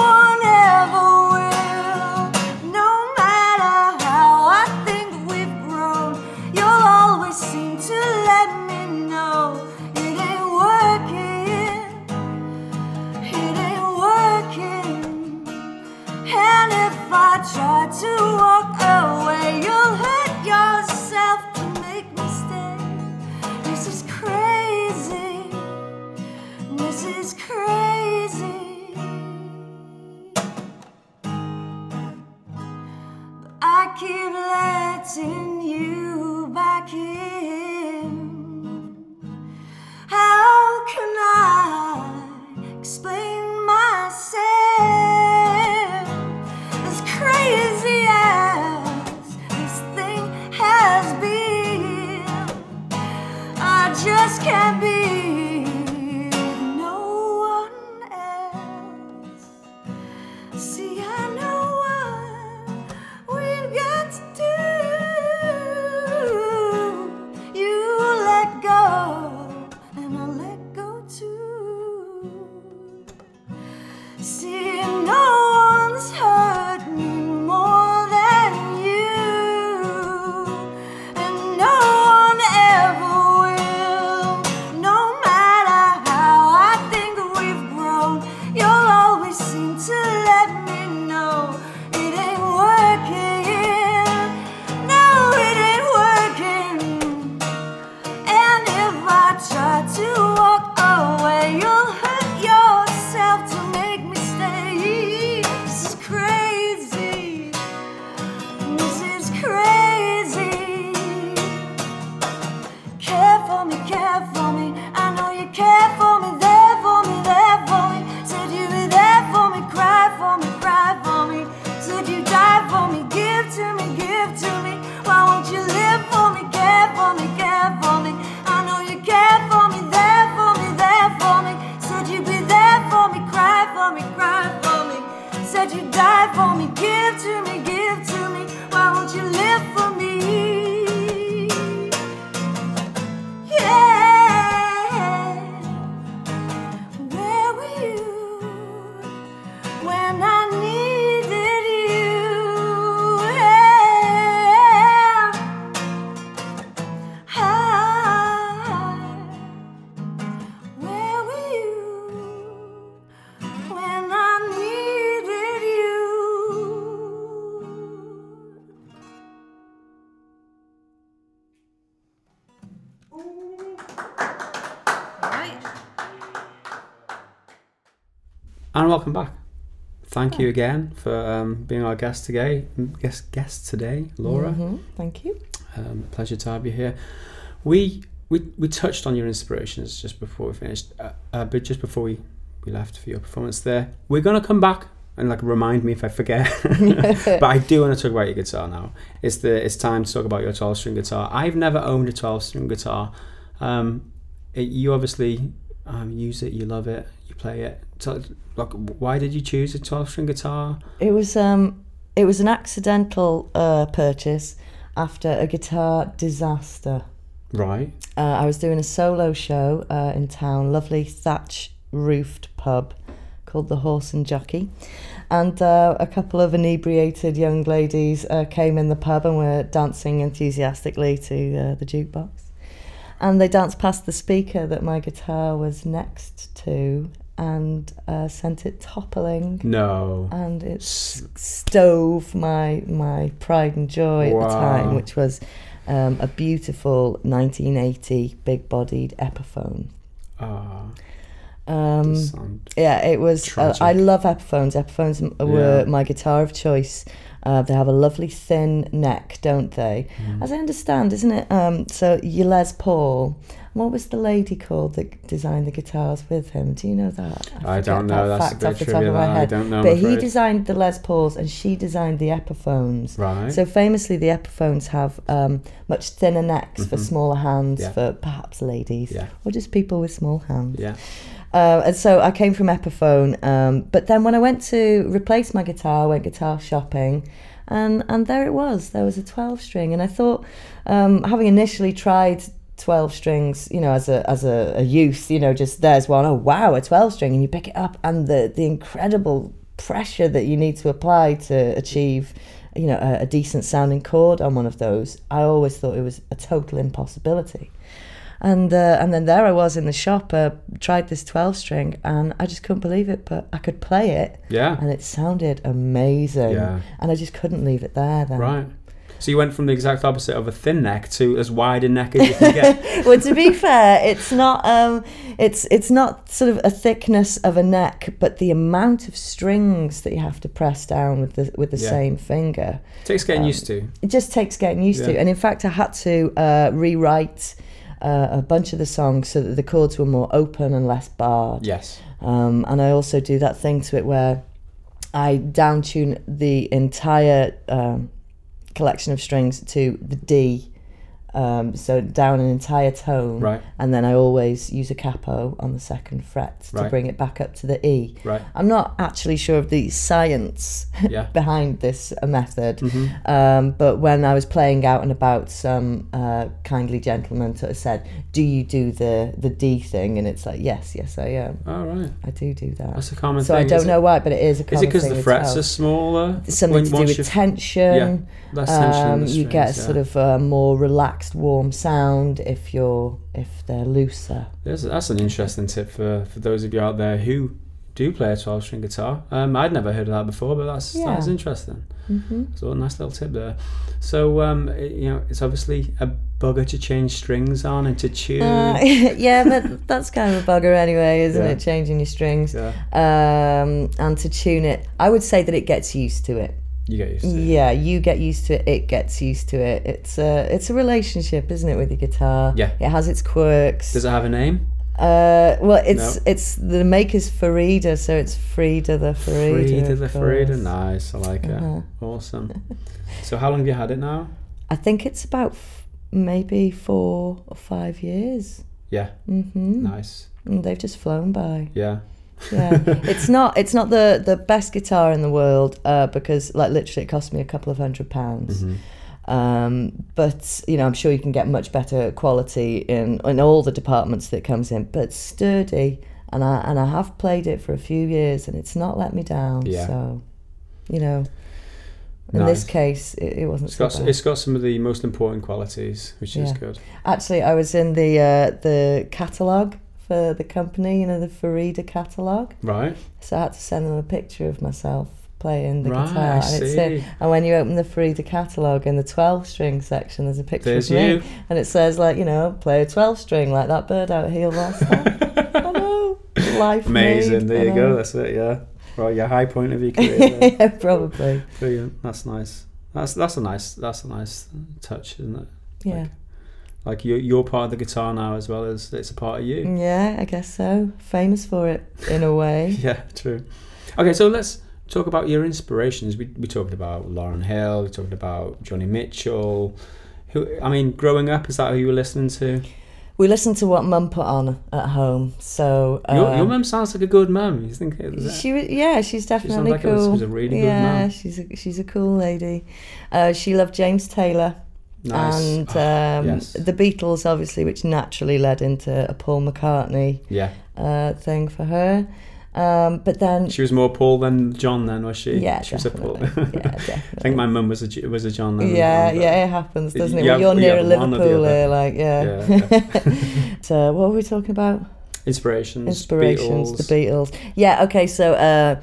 Thank you again for um, being our guest today. Guest guest today, Laura. Mhm, Thank you. Um, pleasure to have you here. We we we touched on your inspirations just before we finished, uh, uh, but just before we we left for your performance there, we're gonna come back and like remind me if I forget. but I do want to talk about your guitar now. It's the it's time to talk about your twelve string guitar. I've never owned a twelve string guitar. Um, it, you obviously um, use it. You love it. You play it. So, like, why did you choose a twelve string guitar? It was um, it was an accidental uh, purchase after a guitar disaster. Right. Uh, I was doing a solo show uh, in town, lovely thatch roofed pub called the Horse and Jockey. And uh, a couple of inebriated young ladies uh, came in the pub and were dancing enthusiastically to uh, the jukebox. And they danced past the speaker that my guitar was next to and uh, sent it toppling. No. And it s- stove my, my pride and joy at the time, which was um, a beautiful 1980 big bodied Epiphone. Ah. Um, yeah, it was. Uh, I love Epiphones. Epiphones were Yeah. my guitar of choice. Uh, they have a lovely thin neck, don't they? Mm. As I understand, isn't it? Um, so your Les Paul. What was the lady called that designed the guitars with him? Do you know that? I forget don't know. that That's a fact off the top of my that I head. don't know, But he designed the Les Pauls and she designed the Epiphones. Right. So famously, the Epiphones have um, much thinner necks for Mhm. smaller hands Yeah. for perhaps ladies Yeah. or just people with small hands. Yeah. Uh, and so I came from Epiphone. Um, but then when I went to replace my guitar, I went guitar shopping, and and there it was. There was a 12 string, and I thought, um, having initially tried 12 strings, you know, as a as a, a youth, you know, just there's one. Oh wow, a 12 string, and you pick it up, and the the incredible pressure that you need to apply to achieve. You know, a, a decent sounding chord on one of those. I always thought it was a total impossibility. And uh, and then there I was in the shop, uh, tried this 12 string, and I just couldn't believe it. But I could play it, Yeah. and it sounded amazing. Yeah. And I just couldn't leave it there then. Right. So you went from the exact opposite of a thin neck to as wide a neck as you can get. well, to be fair, it's not um, it's it's not sort of a thickness of a neck, but the amount of strings that you have to press down with the with the Yeah. same finger. Takes getting Um, used to. It just takes getting used to. And in fact, I had to uh, rewrite uh, a bunch of the songs so that the chords were more open and less barred. Yes. Um, and I also do that thing to it where I down tune the entire um, collection of strings to the D. Um, so down an entire tone, Right. and then I always use a capo on the second fret to Right. bring it back up to the E. Right. I'm not actually sure of the science Yeah. behind this uh, method, Mhm. um, but when I was playing out and about, some uh, kindly gentleman sort of said, "Do you do the the D thing?" And it's like, "Yes, yes, I am. All right. I do do that." That's a common so thing. I don't know It? why, but it is a common thing. Is it because the frets are smaller? Something When- to do with tension. Less tension in Um, you get strings, sort of a more relaxed, warm sound if you're if they're looser. There's, that's an interesting tip for, for those of you out there who do play a 12 string guitar. Um, I'd never heard of that before, but that's Yeah. that's interesting. hmm So a nice little tip there. So um, it- you know, it's obviously a bugger to change strings on and to tune. Uh, yeah, but that's kind of a bugger anyway, isn't Yeah. it? Changing your strings yeah, um, and to tune it. I would say that it gets used to it. You get used to it. Yeah, you get used to it. It gets used to it. It's a it's a relationship, isn't it, with your guitar? Yeah. It has its quirks. Does it have a name? Uh, well, it's No. it's the maker's Farida, so it's Frida the Farida. Frida the Farida. Nice, I like Uh-huh. it. Awesome. so how long have you had it now? I think it's about f- maybe four or five years. Yeah, Mm-hmm. nice. And they've just flown by. Yeah. Yeah, it's not it's not the the best guitar in the world uh, because like literally it cost me a couple of hundred pounds. Mhm. Um, but you know, I'm sure you can get much better quality in in all the departments that it comes in. But sturdy, and I and I have played it for a few years, and it's not let me down. Yeah. So, you know, in this case, it, it wasn't It's so got bad. it's got some of the most important qualities, which is good. Actually, I was in the uh, the catalogue for the company, you know, the Farida catalogue. Right. So I had to send them a picture of myself playing the Right, guitar. I and, it's uh, see. and when you open the Farida catalogue in the 12 string section, there's a picture There's of me. you. And it says, like, you know, play a 12 string like that bird out here last time. I know. Life Amazing. made, There you go. That's it. Yeah. Right. Your high point of your career. yeah, probably. Brilliant. That's nice. That's that's a nice that's a nice touch, isn't it? Yeah. Like, like you're you're part of the guitar now as well as it's a part of you. Yeah, I guess so. Famous for it, in a way. Yeah, true. Okay, so let's talk about your inspirations. We we talked about Lauryn Hill. We talked about Joni Mitchell. Who I mean, growing up, is that who you were listening to? We listened to what Mum put on at home. So. your um, your mum sounds like a good mum. You think it was? She was, yeah, she's definitely like it was- cool. was a really good yeah, mum. she's a, she's a cool lady. Uh, she loved James Taylor nice. and Ah, um, yes. the Beatles, obviously, which naturally led into a Paul McCartney yeah, uh, thing for her. Um, but then, she was more Paul than John. Then was she? yeah, she was a Paul. definitely. yeah, definitely. I think my mum was a was a John. Lennon yeah, yeah, it happens, doesn't it? You Well, have- you're you near Liverpool here, like, yeah. Yeah, so, what were we talking about? Inspirations. Inspirations, Beatles. the Beatles. Yeah, okay, so uh,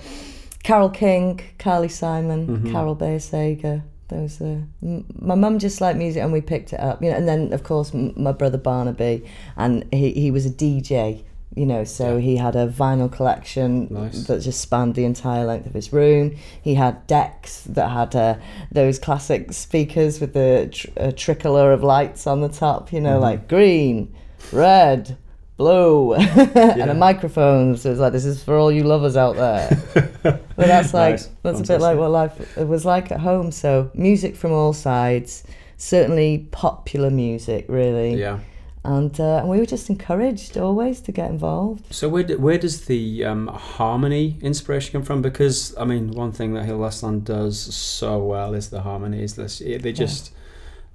Carole King, Carly Simon, Mhm. Carole Bayer Sager. Those are m- my mum just liked music, and we picked it up. You know, and then of course m- my brother Barnaby, and he he was a DJ. You know, so Yeah. he had a vinyl collection Nice. that just spanned the entire length of his room. He had decks that had uh, those classic speakers with the tr- uh, tricolor of lights on the top. You know, Mhm. like green, red, blue, and Yeah. a microphone. So it's like this is for all you lovers out there. But that's like Nice. that's a bit like what life it was like at home. So music from all sides, certainly popular music, really. Yeah. And uh, and we were just encouraged always to get involved. So where do, where does the um, harmony inspiration come from? Because I mean, one thing that Heal Last Stand does so well is the harmonies. They just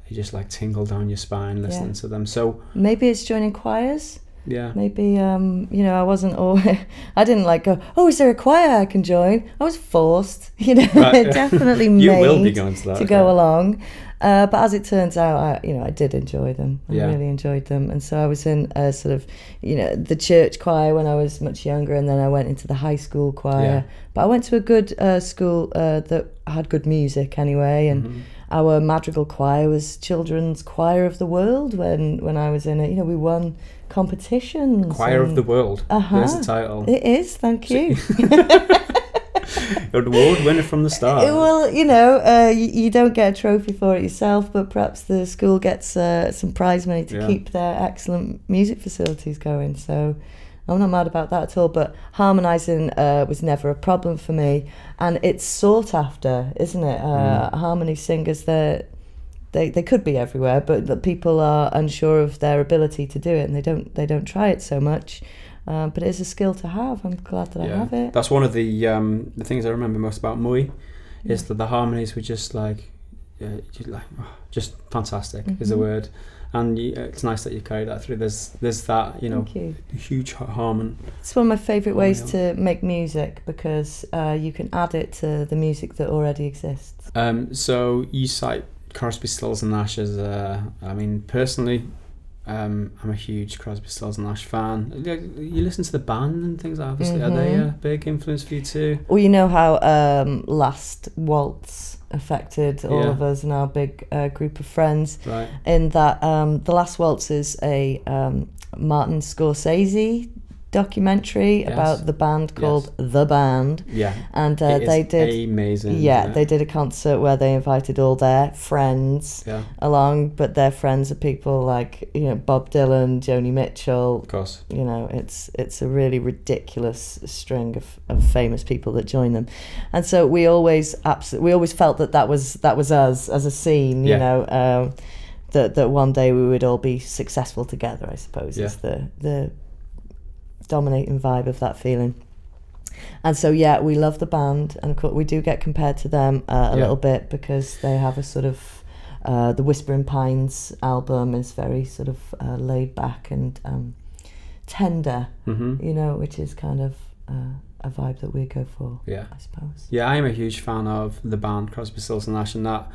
they just like tingle down your spine listening Yeah. to them. So Maybe it's joining choirs. Yeah, Maybe um, you know I wasn't always. I didn't like go. Oh, is there a choir I can join? I was forced. You know, Right. definitely you made will be going to to go yeah. along. Uh, but as it turns out, I, you know, I did enjoy them. I Yeah. really enjoyed them, and so I was in a sort of, you know, the church choir when I was much younger, and then I went into the high school choir. Yeah. But I went to a good uh, school uh, that had good music anyway, and Mhm. Our madrigal choir was children's choir of the world when when I was in it. You know, we won competitions. Choir of the World. There's the Uh-huh. title. It is. Thank you. You're an award winner from the start. Well, you know, uh, you, you don't get a trophy for it yourself, but perhaps the school gets uh, some prize money to Yeah. keep their excellent music facilities going. So I'm not mad about that at all. But harmonising uh, was never a problem for me, and it's sought after, isn't it? Uh, Harmony singers, they they they could be everywhere, but people are unsure of their ability to do it, and they don't they don't try it so much. Um, but it is a skill to have. I'm glad that I have it. That's one of the um, the things I remember most about Mui, is that the harmonies were just like, uh, just like oh, just fantastic is the Mhm. word, and you, it's nice that you carry that through. There's there's that you know you. huge harmony. It's one of my favourite ways to make music because uh, you can add it to the music that already exists. Um, so you cite Crosby, Stills and Nash as uh, I mean personally. Um, I'm a huge Crosby, Stills and Nash fan. You listen to the band and things. Obviously, are they a Mhm. big influence for you too? Well, you know how um, Last Waltz affected all Yeah. of us and our big uh, group of friends, Right. in that um, The Last Waltz is a um, Martin Scorsese documentary Yes. about the band called The Band. Yeah. And uh, they did. amazing. Yeah, they did a concert where they invited all their friends Yeah, along, but their friends are people like you know Bob Dylan, Joni Mitchell. of course. You know, it's it's a really ridiculous string of, of famous people that join them, and so we always absolutely we always felt that that was that was us as a scene. You Yeah. know, um, that that one day we would all be successful together. I suppose is the the dominating vibe of that feeling. And so, yeah, we love the band, and we do get compared to them uh, a Yeah. little bit because they have a sort of uh, the Whispering Pines album is very sort of uh, laid back and um, tender, hmm you know, which is kind of uh, a vibe that we go for, Yeah. I suppose. Yeah, I am a huge fan of the band Crosby, Stills and Nash, and that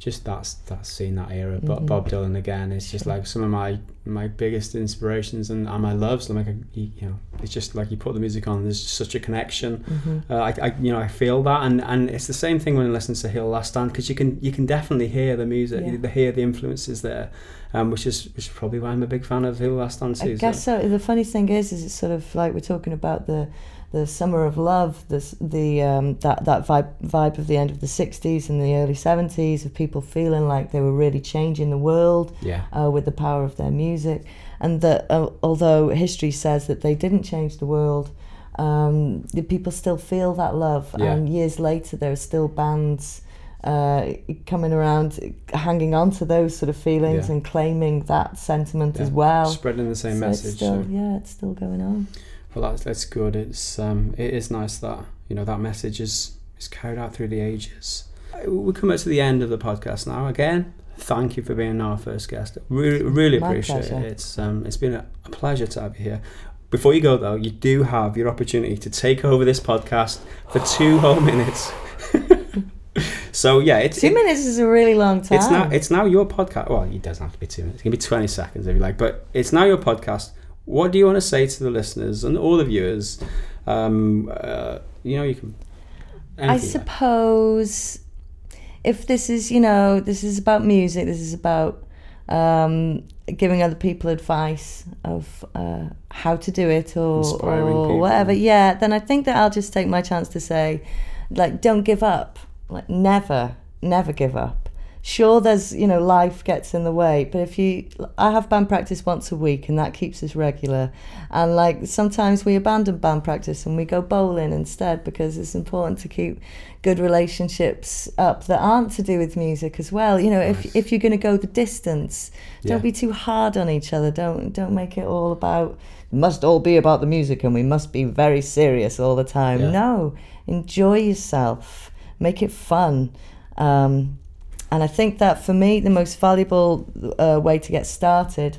just that's that scene, that era. But Mhm. Bob Dylan again is just like some of my my biggest inspirations and, and my loves. Like you, you know, it's just like you put the music on. There's just such a connection. hmm Uh, I, I, you know, I feel that, and, and it's the same thing when I listen to Heal Last Stand because you can you can definitely hear the music, Yeah. you hear the influences there, um, which is which is probably why I'm a big fan of Heal Last Stand too. I guess so. The funny thing is, is it's sort of like we're talking about the the summer of love, this the um, that that vibe vibe of the end of the '60s and the early '70s of people feeling like they were really changing the world yeah, uh, with the power of their music, and that uh, although history says that they didn't change the world, um, the people still feel that love, Yeah. and years later there are still bands. Uh, coming around, hanging on to those sort of feelings Yeah. and claiming that sentiment as well. spreading the same So message. Still, so- yeah, it's still going on. Well, that's that's good. It's um, it is nice that you know that message is is carried out through the ages. We come up to the end of the podcast now. Again, thank you for being our first guest. Really, really My appreciate pleasure. it. It's um, it's been a, a pleasure to have you here. Before you go though, you do have your opportunity to take over this podcast for two whole minutes. so yeah, it's Two it- minutes is a really long time. it's now it's now your podcast. Well, it doesn't have to be two minutes. It can be twenty seconds if you like. But it's now your podcast. What do you want to say to the listeners and all the viewers? Um, uh, you know, you can. I you like. suppose if this is, you know, this is about music, this is about um, giving other people advice of uh, how to do it or, or whatever, yeah, then I think that I'll just take my chance to say, like, don't give up. Like, never, never give up. Sure, there's, you know, life gets in the way, but if you, I have band practice once a week and that keeps us regular. And like, sometimes we abandon band practice and we go bowling instead because it's important to keep good relationships up that aren't to do with music as well. You know, Nice. if, if you're going to go the distance, don't be too hard on each other. Don't don't make it all about must all be about the music and we must be very serious all the time. Yeah. No, enjoy yourself, make it fun. Um, and I think that for me, the most valuable uh, way to get started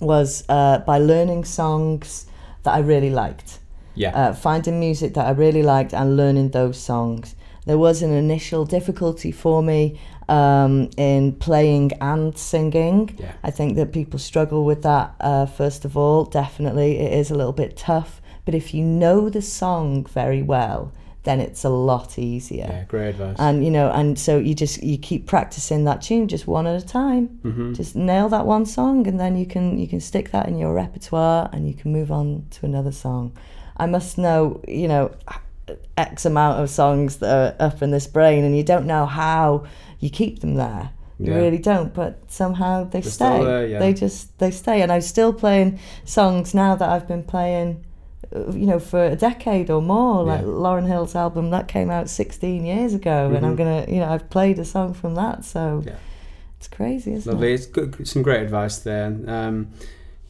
was uh, by learning songs that I really liked Yeah. uh, finding music that I really liked and learning those songs. There was an initial difficulty for me um, in playing and singing. Yeah. I think that people struggle with that, uh, first of all. Definitely, it is a little bit tough. But if you know the song very well, then it's a lot easier. yeah, great advice. And you know, and so you just you keep practicing that tune just one at a time. Mhm. Just nail that one song, and then you can you can stick that in your repertoire, and you can move on to another song. I must know, you know, x amount of songs that are up in this brain, and you don't know how you keep them there. You Yeah. really don't, but somehow they They're stay. there, yeah. They just they stay, and I'm still playing songs now that I've been playing, you know, for a decade or more. Like Yeah. Lauryn Hill's album that came out 16 years ago, and I'm Mhm. gonna, you know, I've played a song from that, so Yeah. it's crazy, isn't Lovely. it? It's good. Some great advice there. Um,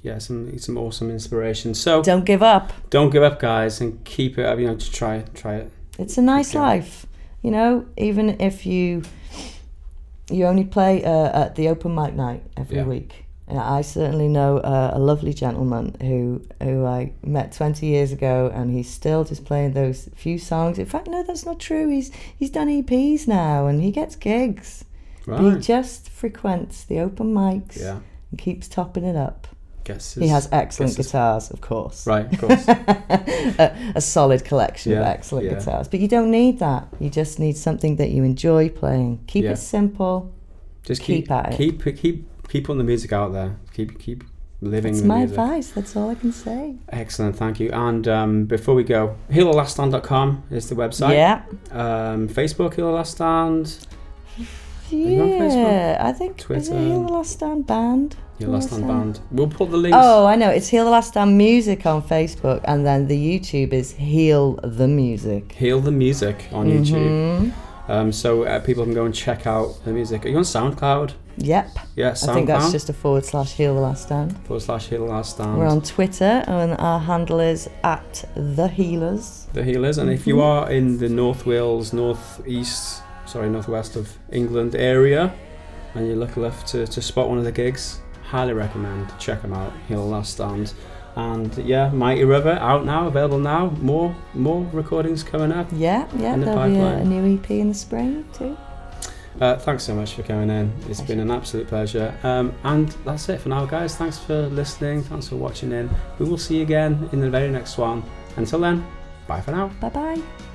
yeah, some some awesome inspiration. So Don't give up. don't give up, guys, and keep it. up. You know, just try it. Try it. It's a nice going. life, you know. Even if you you only play uh, at the open mic night every Yeah. week. I certainly know uh, a lovely gentleman who who I met 20 years ago, and he's still just playing those few songs. In fact, no, that's not true. He's he's done EPs now, and he gets gigs. But he just frequents the open mics Yeah. and keeps topping it up. Guess He has excellent his- guitars, of course. Right. Of course. a, a solid collection of excellent yeah. guitars. But you don't need that. You just need something that you enjoy playing. Keep Yeah. it simple. Just Keep keep at it. keep keep keep putting the music out there. Keep keep living That's my music. advice. That's all I can say. Excellent, thank you. And um, before we go, healerlaststand.com is the website. Yeah. Um, Facebook, Heal the Last Stand. Yeah. I think is Twitter? it Heal the Last Stand Band? Heal the Last Stand Band. We'll put the links. Oh, I know. It's Heal the Last Stand Music on Facebook, and then the YouTube is Heal the Music. Heal the Music on YouTube. Mhm. Um, so uh, people can go and check out the music. Are you on SoundCloud? Yep. Yeah, SoundCloud. I think that's just a forward slash Heal the Last Stand. forward slash Heal the Last Stand. We're on Twitter, and our handle is at the Healers. the Healers. And if you are in the North Wales, North East, sorry, Northwest of England area, and you're lucky enough to, to spot one of the gigs, highly recommend check them out. Heal the Last Stand. And yeah, Mighty River out now, available now. More more recordings coming up. Yeah, yeah. In the There'll be a, a new EP in the spring too. Uh, thanks so much for coming in. It's been an absolute pleasure. Um, and that's it for now, guys. Thanks for listening. Thanks for watching in. We will see you again in the very next one. Until then, bye for now. Bye bye.